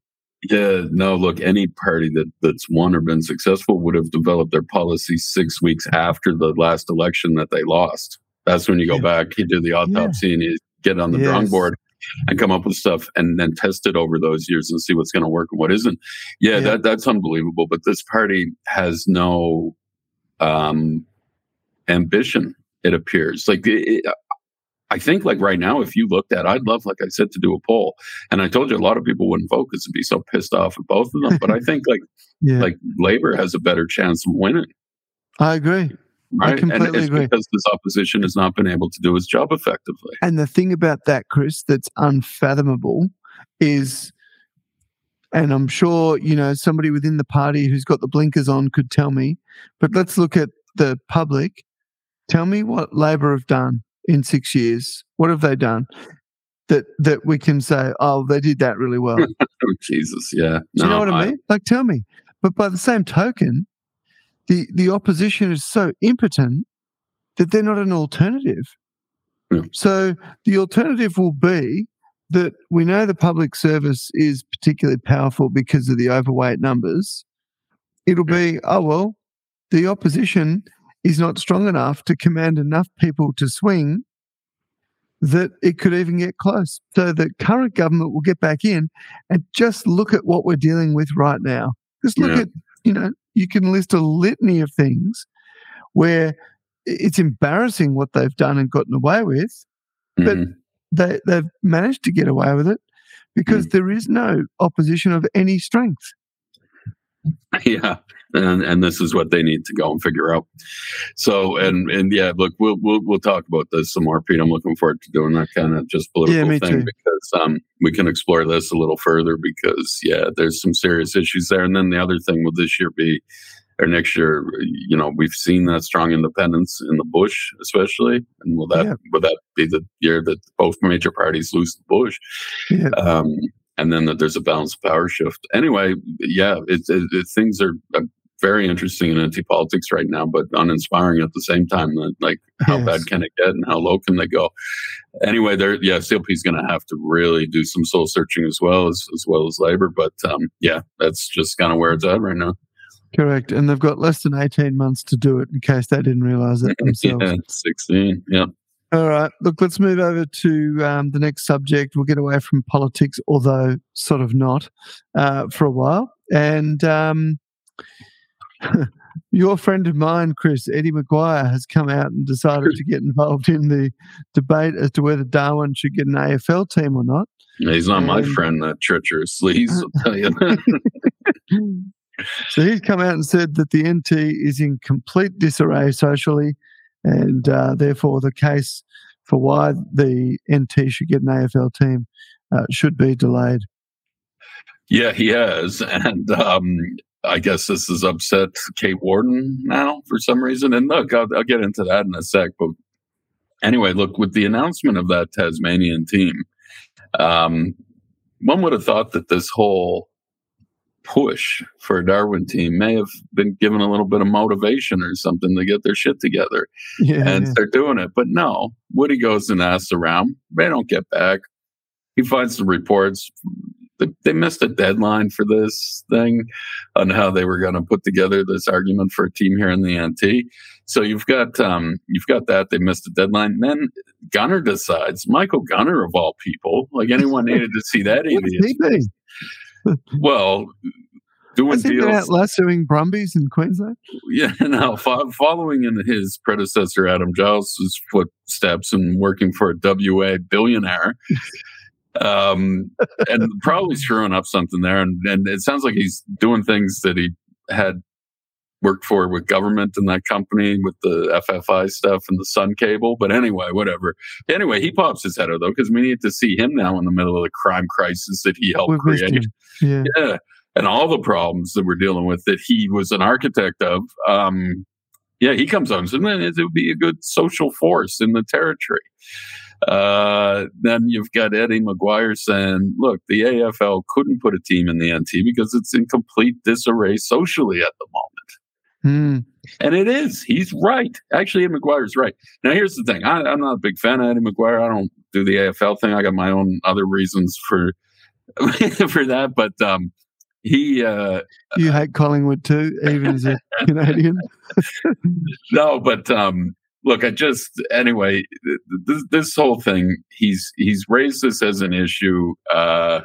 Yeah, no, look, any party that, that's won or been successful would have developed their policy six weeks after the last election that they lost. That's when you go Yeah. back, you do the autopsy, and you get on the drawing board and come up with stuff and then test it over those years and see what's going to work and what isn't. Yeah, Yeah. that that's unbelievable. But this party has no um, ambition. It appears like it, it- I think like right now, if you looked at, I'd love, like I said, to do a poll. And I told you a lot of people wouldn't vote because they'd be so pissed off at both of them. But I <laughs> think like Yeah, like Labor has a better chance of winning, I agree. I right? and completely it's agree. because this opposition has not been able to do its job effectively. And the thing about that, Chris, that's unfathomable is, and I'm sure, you know, somebody within the party who's got the blinkers on could tell me, but let's look at the public. Tell me what Labor have done in six years. What have they done that that we can say, oh, they did that really well? <laughs> Jesus, yeah. you know what I, mean? Like, tell me. But by the same token, the the opposition is so impotent that they're not an alternative. So the alternative will be that we know the public service is particularly powerful because of the overweight numbers. It'll be, oh, well, the opposition is not strong enough to command enough people to swing that it could even get close. So the current government will get back in and just look at what we're dealing with right now. Just look Yeah. at, you know, you can list a litany of things where it's embarrassing what they've done and gotten away with. but- Mhm. They, they've managed to get away with it because there is no opposition of any strength. <laughs> yeah, and and this is what they need to go and figure out. So and and yeah, look, we'll we'll we'll talk about this some more, Pete. I'm looking forward to doing that kind of just political me thing too. because um we can explore this a little further because yeah, there's some serious issues there. And then the other thing will this year be or next year, you know, we've seen that strong independence in the bush, especially, and will that Yeah. will that be the year that both major parties lose the bush? Yeah. um, and then that there's a balanced power shift. Anyway, yeah, it, it, it, things are uh, very interesting in NT politics right now, but uninspiring at the same time. Like, how Yes. bad can it get, and how low can they go? Anyway, there, yeah, CLP is going to have to really do some soul searching as well as as well as labor. But um, yeah, that's just kind of where it's at right now. Correct. And they've got less than 18 months to do it in case they didn't realize it <laughs> themselves. Yeah, sixteen. Yeah, All right. Look, let's move over to um, the next subject. We'll get away from politics, although sort of not, uh, for a while. And um, <laughs> your friend of mine, Chris, Eddie McGuire, has come out and decided to get involved in the debate as to whether Darwin should get an AFL team or not. he's not my Um, friend, that treacherous <laughs> sleaze. I'll tell you. So he's come out and said that the NT is in complete disarray socially, and uh, therefore the case for why the NT should get an AFL team uh, should be delayed. Yeah, he has, and um, I guess this has upset Kate Worden now for some reason. And look, I'll, I'll, get into that in a sec. But anyway, look, with the announcement of that Tasmanian team, um, one would have thought that this whole push for a Darwin team may have been given a little bit of motivation or something to get their shit together yeah, and yeah. start doing it. But no, Woody goes and asks around. They don't get back. He finds the reports they, they missed a deadline for this thing on how they were going to put together this argument for a team here in the NT. So you've got um, you've got that they missed a deadline. And then Gunner decides, Michael Gunner of all people, like anyone needed to see that <laughs> idiot. Well, doing deals. doing Brumbies in Queensland. Yeah, <laughs> now fo- following in his predecessor Adam Giles's footsteps and working for a WA billionaire, <laughs> um, and probably screwing up something there. And, and it sounds like he's doing things that he had worked for with government in that company with the FFI stuff and the Sun Cable. But anyway, whatever. Anyway, he pops his head out though because we need to see him now in the middle of the crime crisis that he helped create. Yeah. yeah. And all the problems that we're dealing with that he was an architect of. Um, yeah, he comes on and says, man, it would be a good social force in the territory. Uh, then you've got Eddie McGuire saying, look, the AFL couldn't put a team in the NT because it's in complete disarray socially at the moment. Mm. And it is. He's right. Actually, Eddie McGuire's right. Now, here's the thing I, am not a big fan of Eddie McGuire. I don't do the AFL thing. I got my own other reasons for <laughs> for that. But um, he. Uh, you hate Collingwood too, even as a <laughs> Canadian? no, but um, look, I just anyway, this, this, whole thing, he's he's raised this as an issue, uh,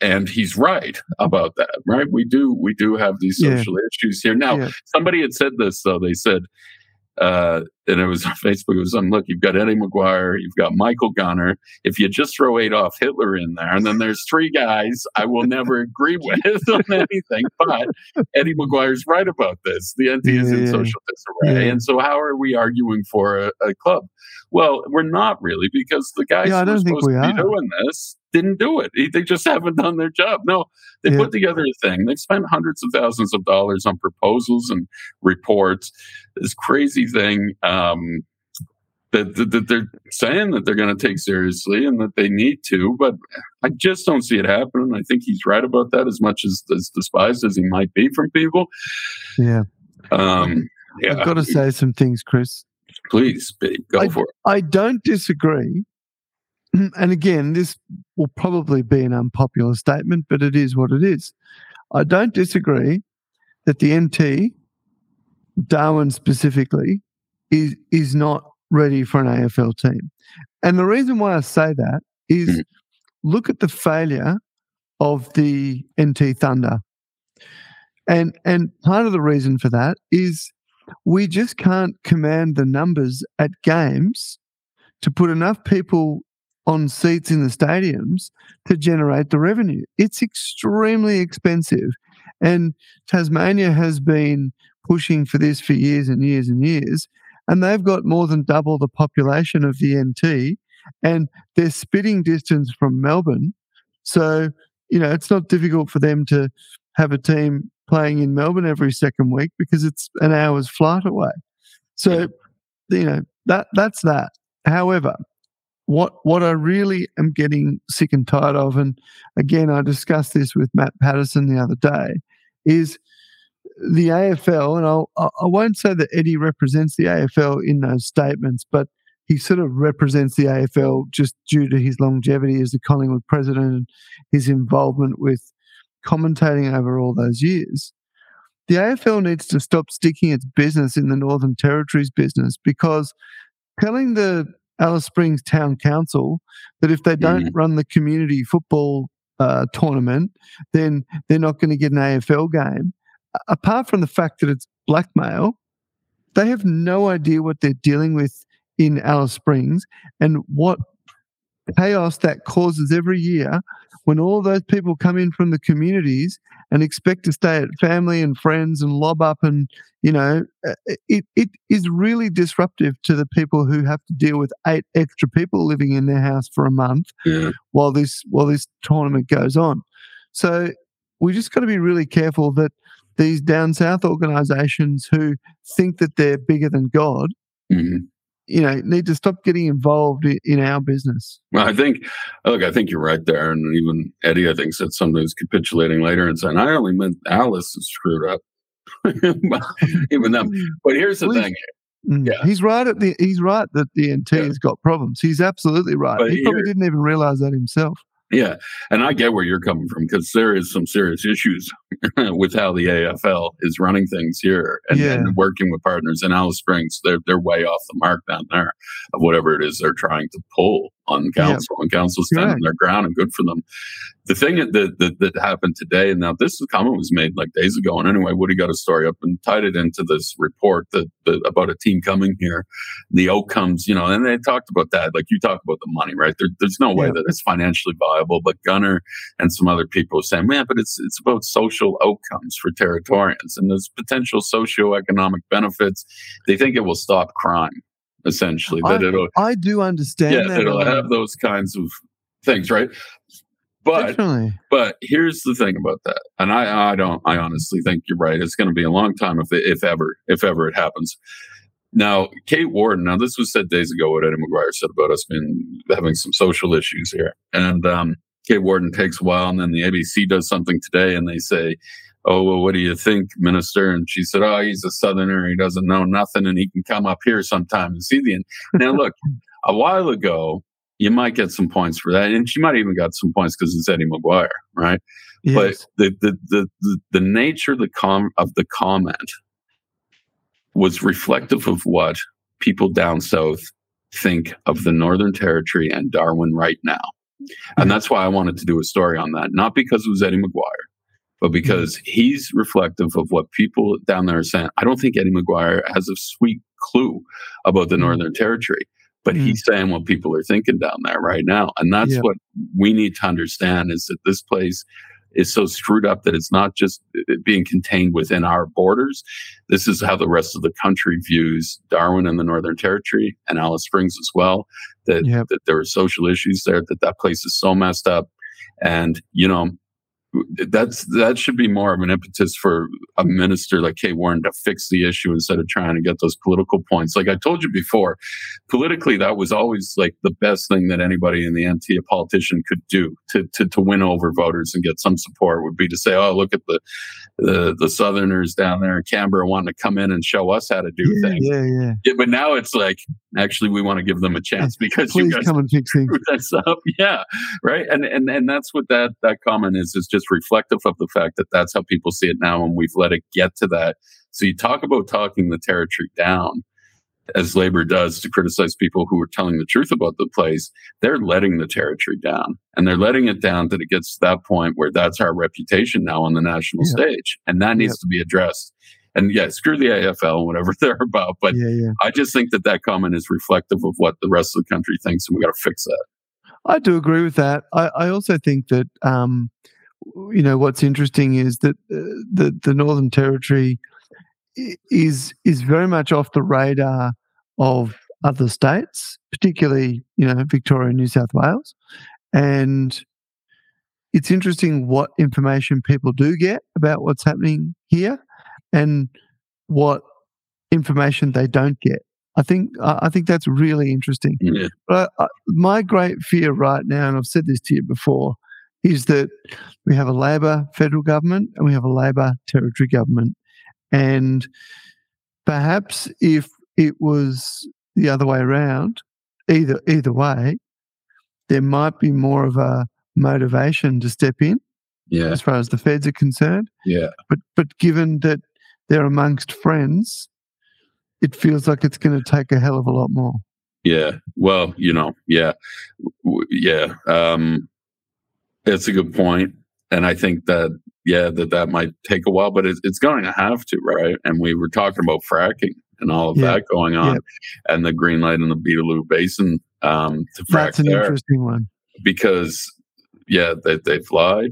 and he's right about that. Right? We do we do have these social yeah. issues here. Now, yeah. somebody had said this though. They said uh, and it was on <laughs> Facebook. It was on look, you've got Eddie McGuire, you've got Michael Gunner. If you just throw Adolf Hitler in there, and then there's three guys I will never agree <laughs> with on <laughs> anything. But Eddie McGuire's right about this. The NT is in social disarray. Yeah. And so how are we arguing for a, a, club? Well, we're not really because the guys yeah, who are supposed to are. be doing this didn't do it. They just haven't done their job. No, they yeah. put together a thing. They've spent hundreds of thousands of dollars on proposals and reports. This crazy thing um, that, that, that, they're saying that they're going to take seriously and that they need to, but I just don't see it happening. I think he's right about that as much as, as despised as he might be from people. Yeah. Um, yeah. I've got to say some things, Chris. Please, go I, for it. I don't disagree <clears throat> and again, this will probably be an unpopular statement, but it is what it is. I don't disagree that the NT, Darwin specifically, is is not ready for an AFL team. And the reason why I say that is mm. look at the failure of the NT Thunder. And and part of the reason for that is we just can't command the numbers at games to put enough people on seats in the stadiums to generate the revenue. It's extremely expensive. And Tasmania has been pushing for this for years and years and years. And they've got more than double the population of the NT. And they're spitting distance from Melbourne. So, you know, it's not difficult for them to have a team playing in Melbourne every second week because it's an hour's flight away. So, you know, that that's that. However, what what I really am getting sick and tired of, and again I discussed this with Matt Patterson the other day, is the AFL, and I'll, I won't say that Eddie represents the AFL in those statements, but he sort of represents the AFL just due to his longevity as the Collingwood president and his involvement with commentating over all those years. The AFL needs to stop sticking its business in the Northern Territories business because telling the Alice Springs Town Council that if they don't mm. run the community football uh, tournament, then they're not going to get an AFL game. Apart from the fact that it's blackmail, they have no idea what they're dealing with in Alice Springs and what chaos that causes every year when all those people come in from the communities and expect to stay at family and friends and lob up and you know uh, it, it is really disruptive to the people who have to deal with eight extra people living in their house for a month Yeah. while this while this tournament goes on so we just got to be really careful that these down south organizations who think that they're bigger than god Mhm. you know need to stop getting involved in, in our business Well, I think, look, I think you're right there. And even Eddie, I think, said something was capitulating later and saying, I only meant Alice is screwed up. <laughs> But even them. But here's the Well, thing. Mm. Yeah. He's right at the he's right that the NT Yeah. has got problems. He's absolutely right. But he probably didn't even realize that himself. Yeah. And I get where you're coming from because there is some serious issues <laughs> with how the AFL is running things here and, Yeah. and working with partners in Alice Springs. They're, they're way off the mark down there of whatever it is they're trying to pull on Yeah. council and council standing Correct. their ground and good for them. The thing that, that, that happened today, and now this comment was made like days ago. And anyway, Woody got a story up and tied it into this report that, that about a team coming here, the outcomes, you know, and they talked about that. Like you talk about the money, right? There, there's no way Yeah. that it's financially viable. But Gunner and some other people are saying, man, but it's it's about social outcomes for Territorians and there's potential socioeconomic benefits. They think it will stop crime, essentially. That I- it'll I do understand yeah, that. it'll Alan. have those kinds of things, right? But Definitely. but here's the thing about that, and I I don't I honestly think you're right. It's going to be a long time if if ever if ever it happens. Now, Kate Worden. Now, this was said days ago. What Eddie McGuire said about us being having some social issues here, and um, Kate Worden takes a while, and then the ABC does something today, and they say, "Oh, well, what do you think, Minister?" And she said, "Oh, he's a Southerner. He doesn't know nothing, and he can come up here sometime and see the." End. Now, look, <laughs> a while ago, you might get some points for that, and she might even got some points because it's Eddie McGuire, right? Yes. But the the, the the nature of the com of the comment was reflective of what people down south think of the Northern Territory and Darwin right now. And mm-hmm. that's why I wanted to do a story on that, not because it was Eddie McGuire, but because he's reflective of what people down there are saying. I don't think Eddie McGuire has a sweet clue about the Mm. Northern Territory, but he's saying what people are thinking down there right now. And that's Yeah. what we need to understand is that this place is so screwed up that it's not just being contained within our borders. This is how the rest of the country views Darwin and the Northern Territory and Alice Springs as well. That, Yep. that there are social issues there, that that place is so messed up. And, you know, that's that should be more of an impetus for a minister like Kate Worden to fix the issue instead of trying to get those political points. Like I told you before, politically that was always like the best thing that anybody in the NT, a politician, could do to to to win over voters and get some support would be to say, "Oh, look at the the, the Southerners down there in Canberra wanting to come in and show us how to do yeah, things." yeah, yeah. Yeah, but now it's like, actually, we want to give them a chance <laughs> because you guys come and fix things. <laughs> this up. Yeah, right. And and and that's what that that comment is. Is just reflective of the fact that that's how people see it now, and we've let it get to that. So you talk about talking the territory down, as Labor does to criticize people who are telling the truth about the place. They're letting the territory down, and they're letting it down that it gets to that point where that's our reputation now on the national Yeah. stage, and that needs Yep. to be addressed. And yeah, screw the AFL and whatever <laughs> they're about, but yeah, yeah. I just think that that comment is reflective of what the rest of the country thinks, and we got to fix that. I do agree with that. I, I also think that um, you know what's interesting is that uh, the the Northern Territory is is very much off the radar of other states, particularly you know Victoria and New South Wales, and it's interesting what information people do get about what's happening here, and what information they don't get. I think I I think that's really interesting. Yeah. But uh, my great fear right now, and I've said this to you before, is that we have a Labor federal government and we have a Labor territory government. And perhaps if it was the other way around, either either way, there might be more of a motivation to step in Yeah, as far as the feds are concerned. yeah, But but given that they're amongst friends, it feels like it's going to take a hell of a lot more. yeah. Well, you know, yeah, W- yeah. Um, it's a good point, and I think that yeah, that that might take a while, but it's it's going to have to, right? And we were talking about fracking and all of Yeah. that going on, Yeah. and the green light in the Beetaloo Basin um, to frack That's an there. interesting one. because yeah, they, they've lied.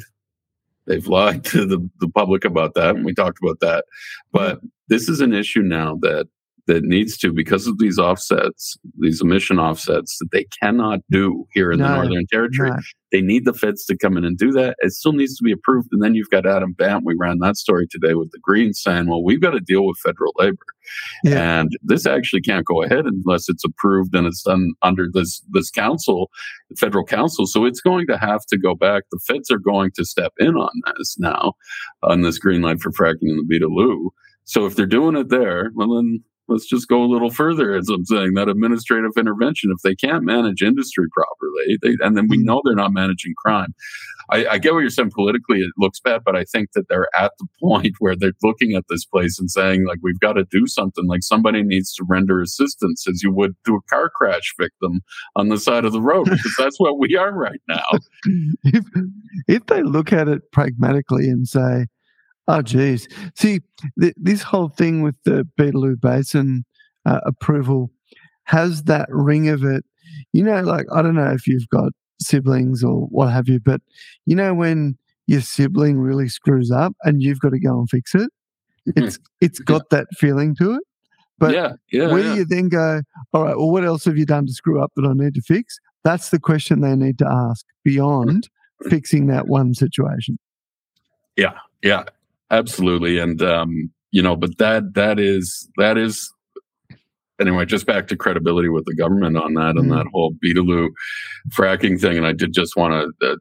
They've lied <laughs> to the, the public about that, and we talked about that. But this is an issue now that that needs to because of these offsets, these emission offsets that they cannot do here in no, the Northern Territory. They need the feds to come in and do that. It still needs to be approved. And then you've got Adam Bandt. We ran that story today with the Greens saying, well, we've got to deal with federal labor. Yeah. And this actually can't go ahead unless it's approved and it's done under this this council, the federal council. So it's going to have to go back. The feds are going to step in on this now, on this green light for fracking in the Beetaloo. So if they're doing it there, well then let's just go a little further as i'm saying that administrative intervention if they can't manage industry properly they, and then we hmm. know they're not managing crime I, I, get what you're saying politically it looks bad but i think that they're at the point <laughs> where they're looking at this place and saying like we've got to do something like somebody needs to render assistance as you would to a car crash victim on the side of the road <laughs> because that's what we are right now <laughs> if, if they look at it pragmatically and say Oh, geez. See, th- this whole thing with the Beetaloo Basin uh, approval has that ring of it. You know, like, I don't know if you've got siblings or what have you, but you know, when your sibling really screws up and you've got to go and fix it, mm-hmm. it's <laughs> it's got yeah. that feeling to it. But yeah, yeah, where yeah. you then go, all right, well, what else have you done to screw up that I need to fix? That's the question they need to ask beyond <clears throat> fixing that one situation. Yeah, yeah absolutely and um you know but that that is that is anyway just back to credibility with the government on that mm. and that whole beetaloo fracking thing and i did just want to uh,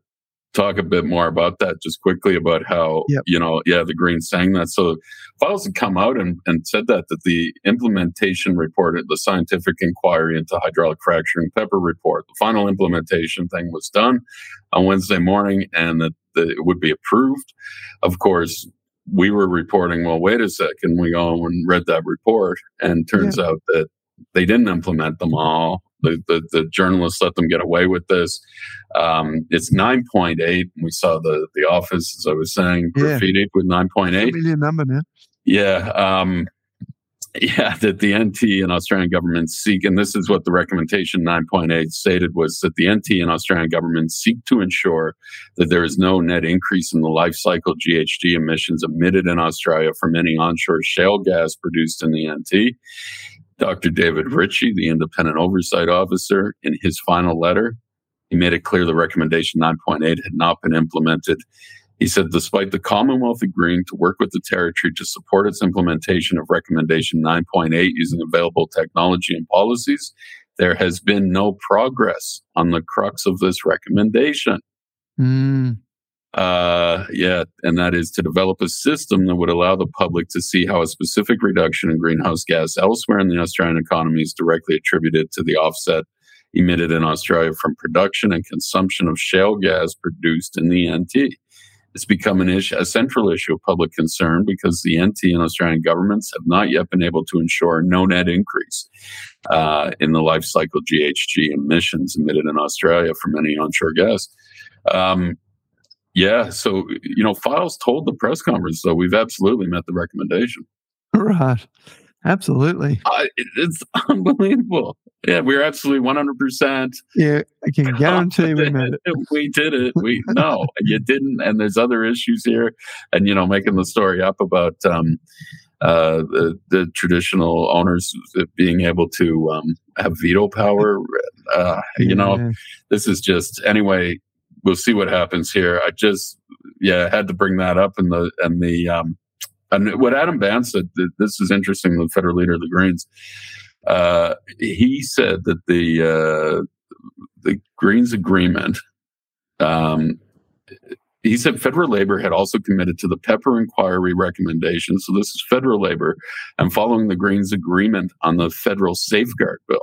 talk a bit more about that just quickly about how yep. you know yeah the greens saying that so Fyles had come out and, and said that that the implementation report the scientific inquiry into hydraulic fracturing pepper report the final implementation thing was done on wednesday morning and that, that it would be approved of course we were reporting, well, wait a second, we go and read that report, and turns yeah. out that they didn't implement them all. The, the, the, journalists let them get away with this. Um, it's 9.8. We saw the, the office, as I was saying, graffiti yeah. with 9.8. Million number, man. Yeah. Um, yeah, that the NT and Australian governments seek, and this is what the recommendation 9.8 stated was that the NT and Australian governments seek to ensure that there is no net increase in the life cycle GHG emissions emitted in Australia from any onshore shale gas produced in the NT. Dr. David Ritchie, the independent oversight officer, in his final letter, he made it clear the recommendation 9.8 had not been implemented he said, despite the Commonwealth agreeing to work with the Territory to support its implementation of Recommendation 9.8 using available technology and policies, there has been no progress on the crux of this recommendation. Mm. Uh, yeah, and that is to develop a system that would allow the public to see how a specific reduction in greenhouse gas elsewhere in the Australian economy is directly attributed to the offset emitted in Australia from production and consumption of shale gas produced in the NT it's become an issue, a central issue of public concern because the NT and Australian governments have not yet been able to ensure no net increase uh, in the life cycle GHG emissions emitted in Australia from any onshore gas. Um, yeah, so you know, Fyles told the press conference, so we've absolutely met the recommendation. Right. Absolutely. Uh, it's <laughs> unbelievable. Yeah, we're absolutely 100%. Yeah, I can <laughs> guarantee we made it. <laughs> We did it. We No, you didn't. And there's other issues here. And, you know, making the story up about um, uh, the, the, traditional owners being able to um, have veto power. Uh, you know, this is just, anyway, we'll see what happens here. I just, yeah, had to bring that up. And the, and the, um, and what Adam Bandt said, this is interesting, the federal leader of the Greens, uh, he said that the uh, the Greens agreement, um, he said federal labor had also committed to the Pepper inquiry recommendation. So this is federal labor, and following the Greens agreement on the federal safeguard bill.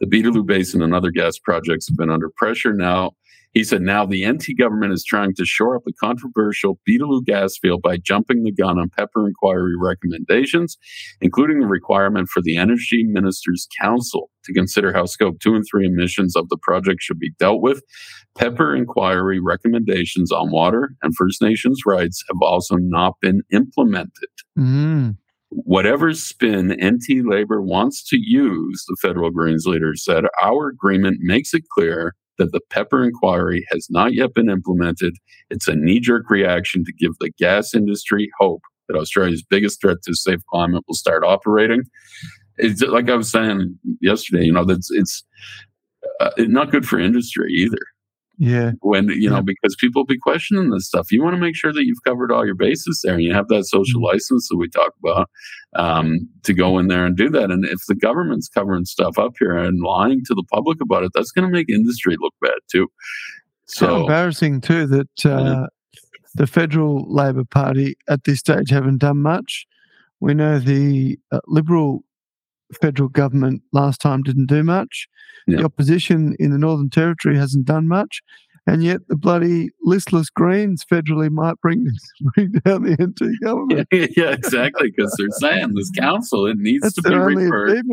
The Beetaloo Basin and other gas projects have been under pressure now he said now the NT government is trying to shore up the controversial Beetaloo gas field by jumping the gun on Pepper inquiry recommendations, including the requirement for the Energy Ministers Council to consider how Scope 2 and 3 emissions of the project should be dealt with. Pepper inquiry recommendations on water and First Nations rights have also not been implemented. Mm. Whatever spin NT Labor wants to use, the federal Greens leader said, our agreement makes it clear that the Pepper inquiry has not yet been implemented. It's a knee jerk reaction to give the gas industry hope that Australia's biggest threat to safe climate will start operating. It's like I was saying yesterday, you know, that's it's uh, not good for industry either. Yeah. When, you know, because people be questioning this stuff. You want to make sure that you've covered all your bases there and you have that social Mm-hmm. license that we talk about um, to go in there and do that. And if the government's covering stuff up here and lying to the public about it, that's going to make industry look bad too. So So, embarrassing too that uh, the federal Labor Party at this stage haven't done much. We know the uh, Liberal federal government last time didn't do much. Yeah. The opposition in the Northern Territory hasn't done much. And yet the bloody listless Greens federally might bring, <laughs> bring down the NT government. <laughs> yeah, exactly. Because they're saying this council, it needs That's to be referred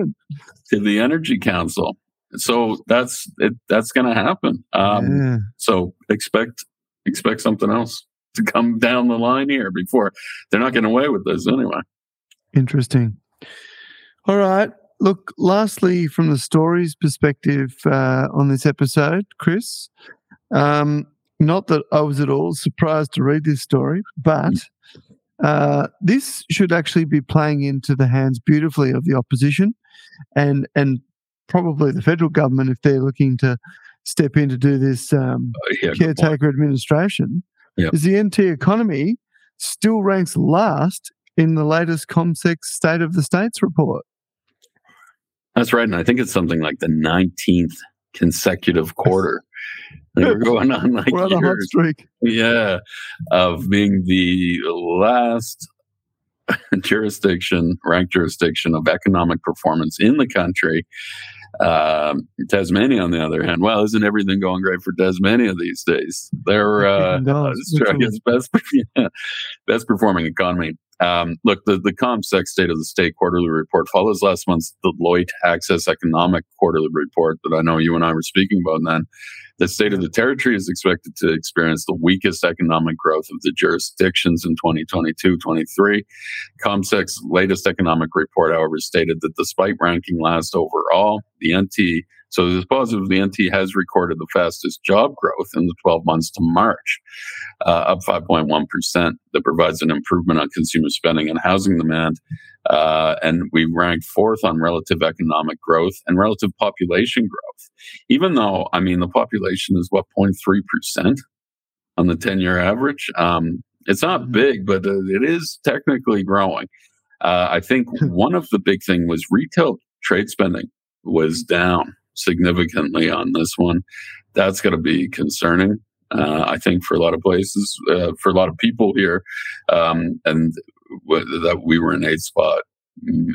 to the Energy Council. So that's it, that's going to happen. Um, yeah. So expect expect something else to come down the line here before they're not getting away with this anyway. Interesting. All right. Look, lastly, from the stories perspective uh, on this episode, Chris, um, not that I was at all surprised to read this story, but uh, this should actually be playing into the hands beautifully of the opposition and and probably the federal government if they're looking to step in to do this um, Uh, yeah, caretaker administration. Yep. Is the NT economy still ranks last in the latest CommSec State of the States report? That's right, and I think it's something like the nineteenth consecutive quarter. We're going on like We're on a hot years. streak. yeah, of being the last jurisdiction, ranked jurisdiction of economic performance in the country. Um, Tasmania, on the other hand, well, isn't everything going great for Tasmania these days? They're uh, Australia's best, yeah, <laughs> best performing economy. Um, look, the, the CommSec State of the State quarterly report follows last month's Deloitte Access Economic quarterly report that I know you and I were speaking about. Then the state of the territory is expected to experience the weakest economic growth of the jurisdictions in 2022 23. CommSec's latest economic report, however, stated that despite ranking last overall, the NT so it is positive the NT has recorded the fastest job growth in the 12 months to March, uh, up 5.1%. That provides an improvement on consumer spending and housing demand. Uh, and we ranked fourth on relative economic growth and relative population growth. Even though, I mean, the population is what, 0.3% on the 10 year average? Um, it's not Mhm. big, but uh, it is technically growing. Uh, I think <laughs> one of the big thing was retail trade spending was down significantly on this one. That's going to be concerning. Uh, I think for a lot of places, uh, for a lot of people here, um, and that we were in eighth spot.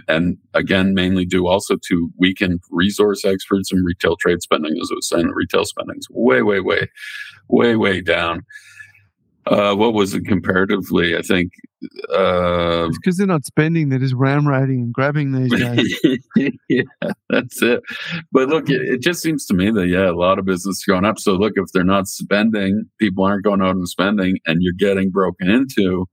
And again, mainly due also to weakened resource experts and retail trade spending. As I was saying, retail spending is way, way, way, way, way down. Uh, what was it comparatively? I think uh, because they're not spending, they're just ram raiding and grabbing these days. <laughs> yeah, that's it. But look, it, it just seems to me that yeah, a lot of business is going up. So look, if they're not spending, people aren't going out and spending, and you're getting broken into.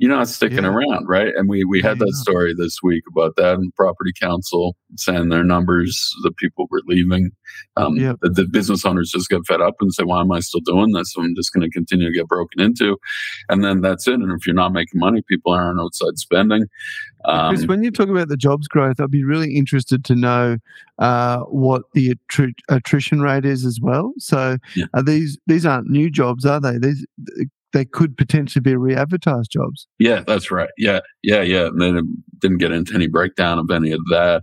You're not sticking Yeah. around, right? And we we had Yeah, that yeah. story this week about that, and property council saying their numbers, the people were leaving. Um, Yep. the, the business owners just get fed up and say, "Why am I still doing this? I'm just going to continue to get broken into." And then that's it. And if you're not making money, people aren't outside spending. Um, Chris, when you talk about the jobs growth, I'd be really interested to know uh, what the attri- attrition rate is as well. So, are these these aren't new jobs, are they? These they could potentially be re-advertised jobs. Yeah, that's right. Yeah, yeah, yeah. And then it didn't get into any breakdown of any of that.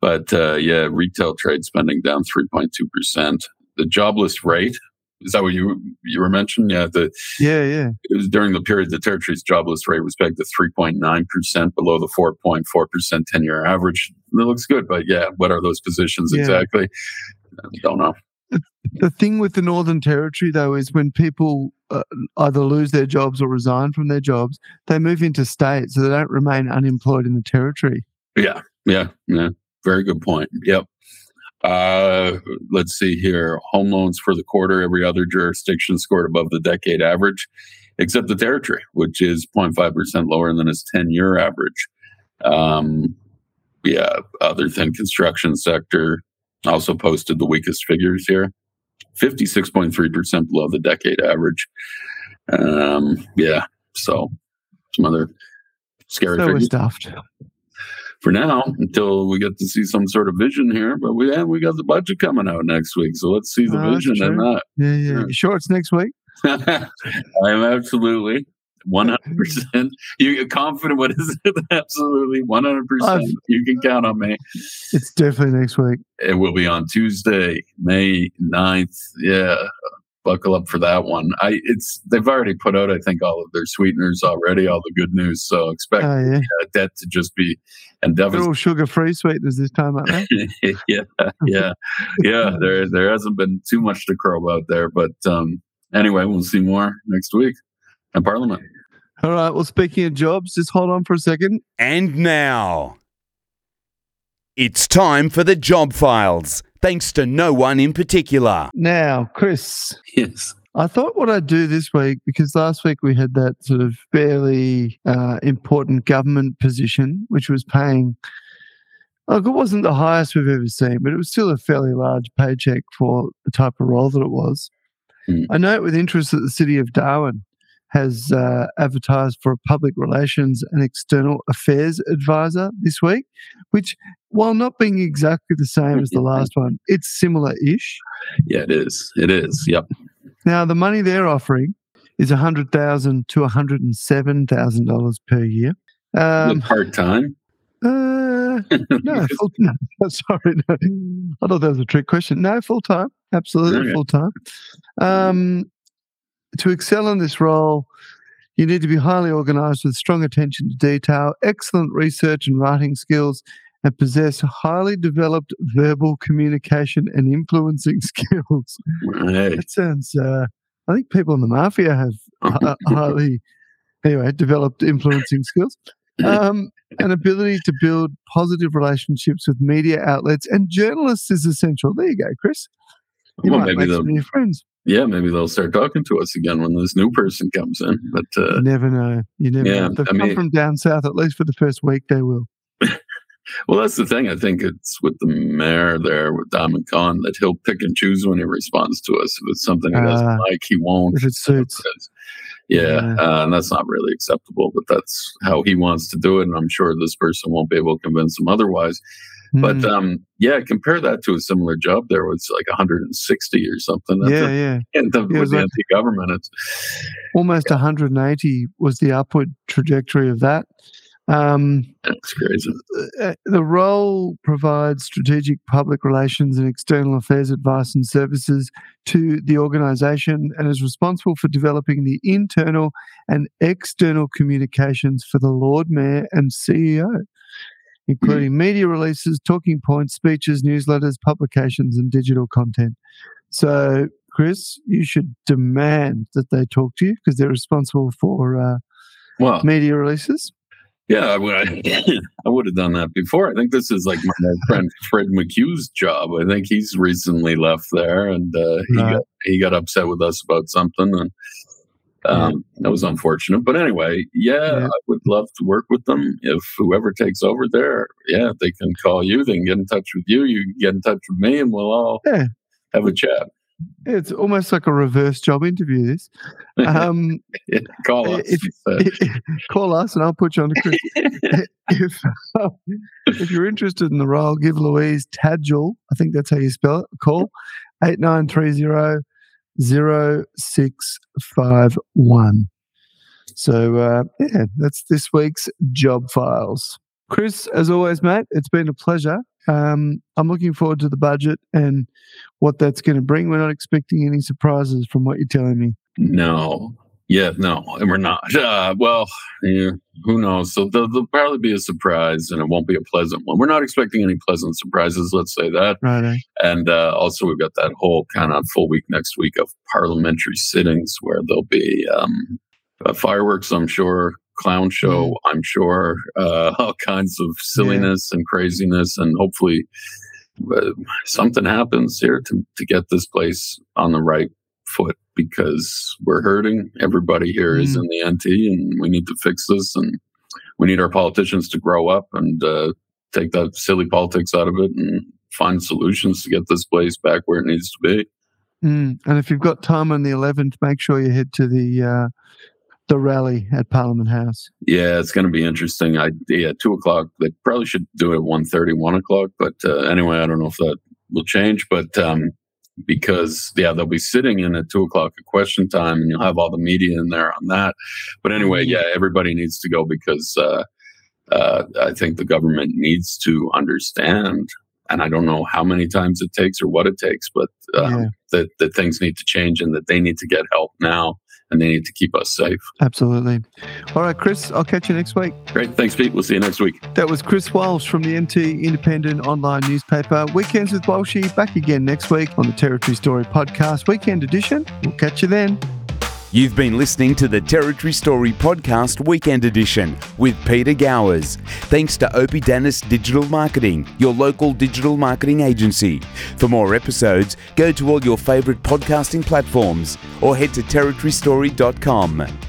But uh, yeah, retail trade spending down 3.2%. The jobless rate, is that what you you were mentioning? Yeah, the Yeah, yeah. it was during the period the territory's jobless rate was pegged to 3.9% below the 4.4% 10 year average. That looks good, but yeah, what are those positions Yeah. exactly? I don't know. The thing with the Northern Territory, though, is when people uh, either lose their jobs or resign from their jobs, they move into state, so they don't remain unemployed in the territory. Yeah, yeah, yeah. Very good point. Yep. Uh, let's see here. Home loans for the quarter, every other jurisdiction scored above the decade average, except the territory, which is 0.5% lower than its 10 year average. Um, yeah, other than construction sector also posted the weakest figures here. 56.3% below the decade average. Um, yeah, so some other scary So stuffed. for now until we get to see some sort of vision here. But we yeah, we got the budget coming out next week, so let's see the Oh, vision in that. Yeah, yeah. Sure. It's next week? <laughs> I am absolutely 100%. <laughs> You're confident. What is it? <laughs> Absolutely 100%. I've- You can count on me. It's definitely next week. It will be on Tuesday, May 9th. Yeah. Buckle up for that one. I it's they've already put out, I think, all of their sweeteners already, all the good news. So expect Oh, yeah. uh, that to just be and They're all sugar free sweeteners this time, aren't they? <laughs> yeah, yeah, yeah. There, there hasn't been too much to crow about there, but um, anyway, we'll see more next week in Parliament. All right. Well, speaking of jobs, just hold on for a second. And now, it's time for the job files, thanks to no one in particular. Now, Chris, Yes. I thought what I'd do this week, because last week we had that sort of fairly uh, important government position, which was paying, look, it wasn't the highest we've ever seen, but it was still a fairly large paycheck for the type of role that it was. Hmm. I note with interest that the city of Darwin has uh, advertised for a public relations and external affairs advisor this week, which, while not being exactly the same as the <laughs> last one, it's similar ish. Yeah, it is. It is. Yep. Now, the money they're offering is $100,000 to $107,000 per year. Um, Part time. uh, no, <laughs> full, <laughs> no, sorry, no. I thought that was a trick question. No, full time, absolutely Okay. full time. Um, to excel in this role, you need to be highly organized with strong attention to detail, excellent research and writing skills, and possess highly developed verbal communication and influencing <laughs> skills. Hey. That sounds. Uh, I think people in the mafia have <laughs> hi- highly, anyway, developed influencing skills. Um, an ability to build positive relationships with media outlets and journalists is essential. There you go, Chris. Well, maybe they'll- new friends. Yeah, maybe they'll start talking to us again when this new person comes in. But uh, You never know. You never yeah, know. They've I come mean- from down south. At least for the first week, they will. <laughs> well, that's the thing. I think it's with the mayor there with Diamond Khan that he'll pick and choose when he responds to us. If it's something he doesn't Ah. like, he won't. If it suits. Yeah, Yeah. Uh, and that's not really acceptable, but that's how he wants to do it. And I'm sure this person won't be able to convince him otherwise. But Mm. um, yeah, compare that to a similar job. There was like 160 or something. That's yeah, yeah. <laughs> and the, Yeah, it with was the like- anti-government, it's Almost 180 was the upward trajectory of that. Um, it's crazy. uh, the role provides strategic public relations and external affairs advice and services to the organization and is responsible for developing the internal and external communications for the Lord Mayor and CEO, including media releases, talking points, speeches, newsletters, publications, and digital content. So, Chris, you should demand that they talk to you because they're responsible for uh, Well, media releases. yeah, I would, <laughs> I would have done that before. I think this is like my <laughs> friend Fred McHugh's job. I think he's recently left there, and uh, he got he got upset with us about something, and um, that was unfortunate. But anyway, yeah, Yeah. I would love to work with them. If whoever takes over there, yeah, they can call you. They can get in touch with you. You can get in touch with me, and we'll all Yeah. have a chat. It's almost like a reverse job interview. This. <laughs> Um, Yeah, call us. if- Uh, <laughs> call us and I'll put you on the Chris. <laughs> if, if you're interested in the role, give Louise Tadgel, I think that's how you spell it, call 8930 0651. So, uh, yeah, that's this week's job files. Chris, as always, mate, it's been a pleasure. Um, I'm looking forward to the budget and what that's going to bring. We're not expecting any surprises from what you're telling me. No. Yeah, no, and we're not. <laughs> Uh, well, yeah, who knows? So there'll, there'll probably be a surprise, and it won't be a pleasant one. We're not expecting any pleasant surprises. Let's say that. Right. And uh, also, we've got that whole kind of full week next week of parliamentary sittings where there'll be um, uh, fireworks, I'm sure, clown show, I'm sure, uh, <laughs> all kinds of silliness and craziness, and hopefully uh, something happens here to, to get this place on the right foot because we're hurting. Everybody here is Mm. in the NT, and we need to fix this, and we need our politicians to grow up and uh, take that silly politics out of it and find solutions to get this place back where it needs to be. Mm. And if you've got time on the 11th, make sure you head to the uh, the rally at Parliament House. Yeah, it's going to be interesting. I yeah, two o'clock. They probably should do it at 1.30, 1 o'clock. But uh, anyway, I don't know if that will change. But um, because yeah, they'll be sitting in at two o'clock at question time, and you'll have all the media in there on that. But anyway, yeah, everybody needs to go because uh, uh, I think the government needs to understand. And I don't know how many times it takes or what it takes, but um, yeah. that, that things need to change and that they need to get help now and they need to keep us safe. Absolutely. All right, Chris, I'll catch you next week. Great. Thanks, Pete. We'll see you next week. That was Chris Walsh from the NT Independent online newspaper. Weekends with Walshy back again next week on the Territory Story podcast, weekend edition. We'll catch you then. You've been listening to the Territory Story Podcast Weekend Edition with Peter Gowers. Thanks to Oppidanus Digital Marketing, your local digital marketing agency. For more episodes, go to all your favourite podcasting platforms or head to territorystory.com.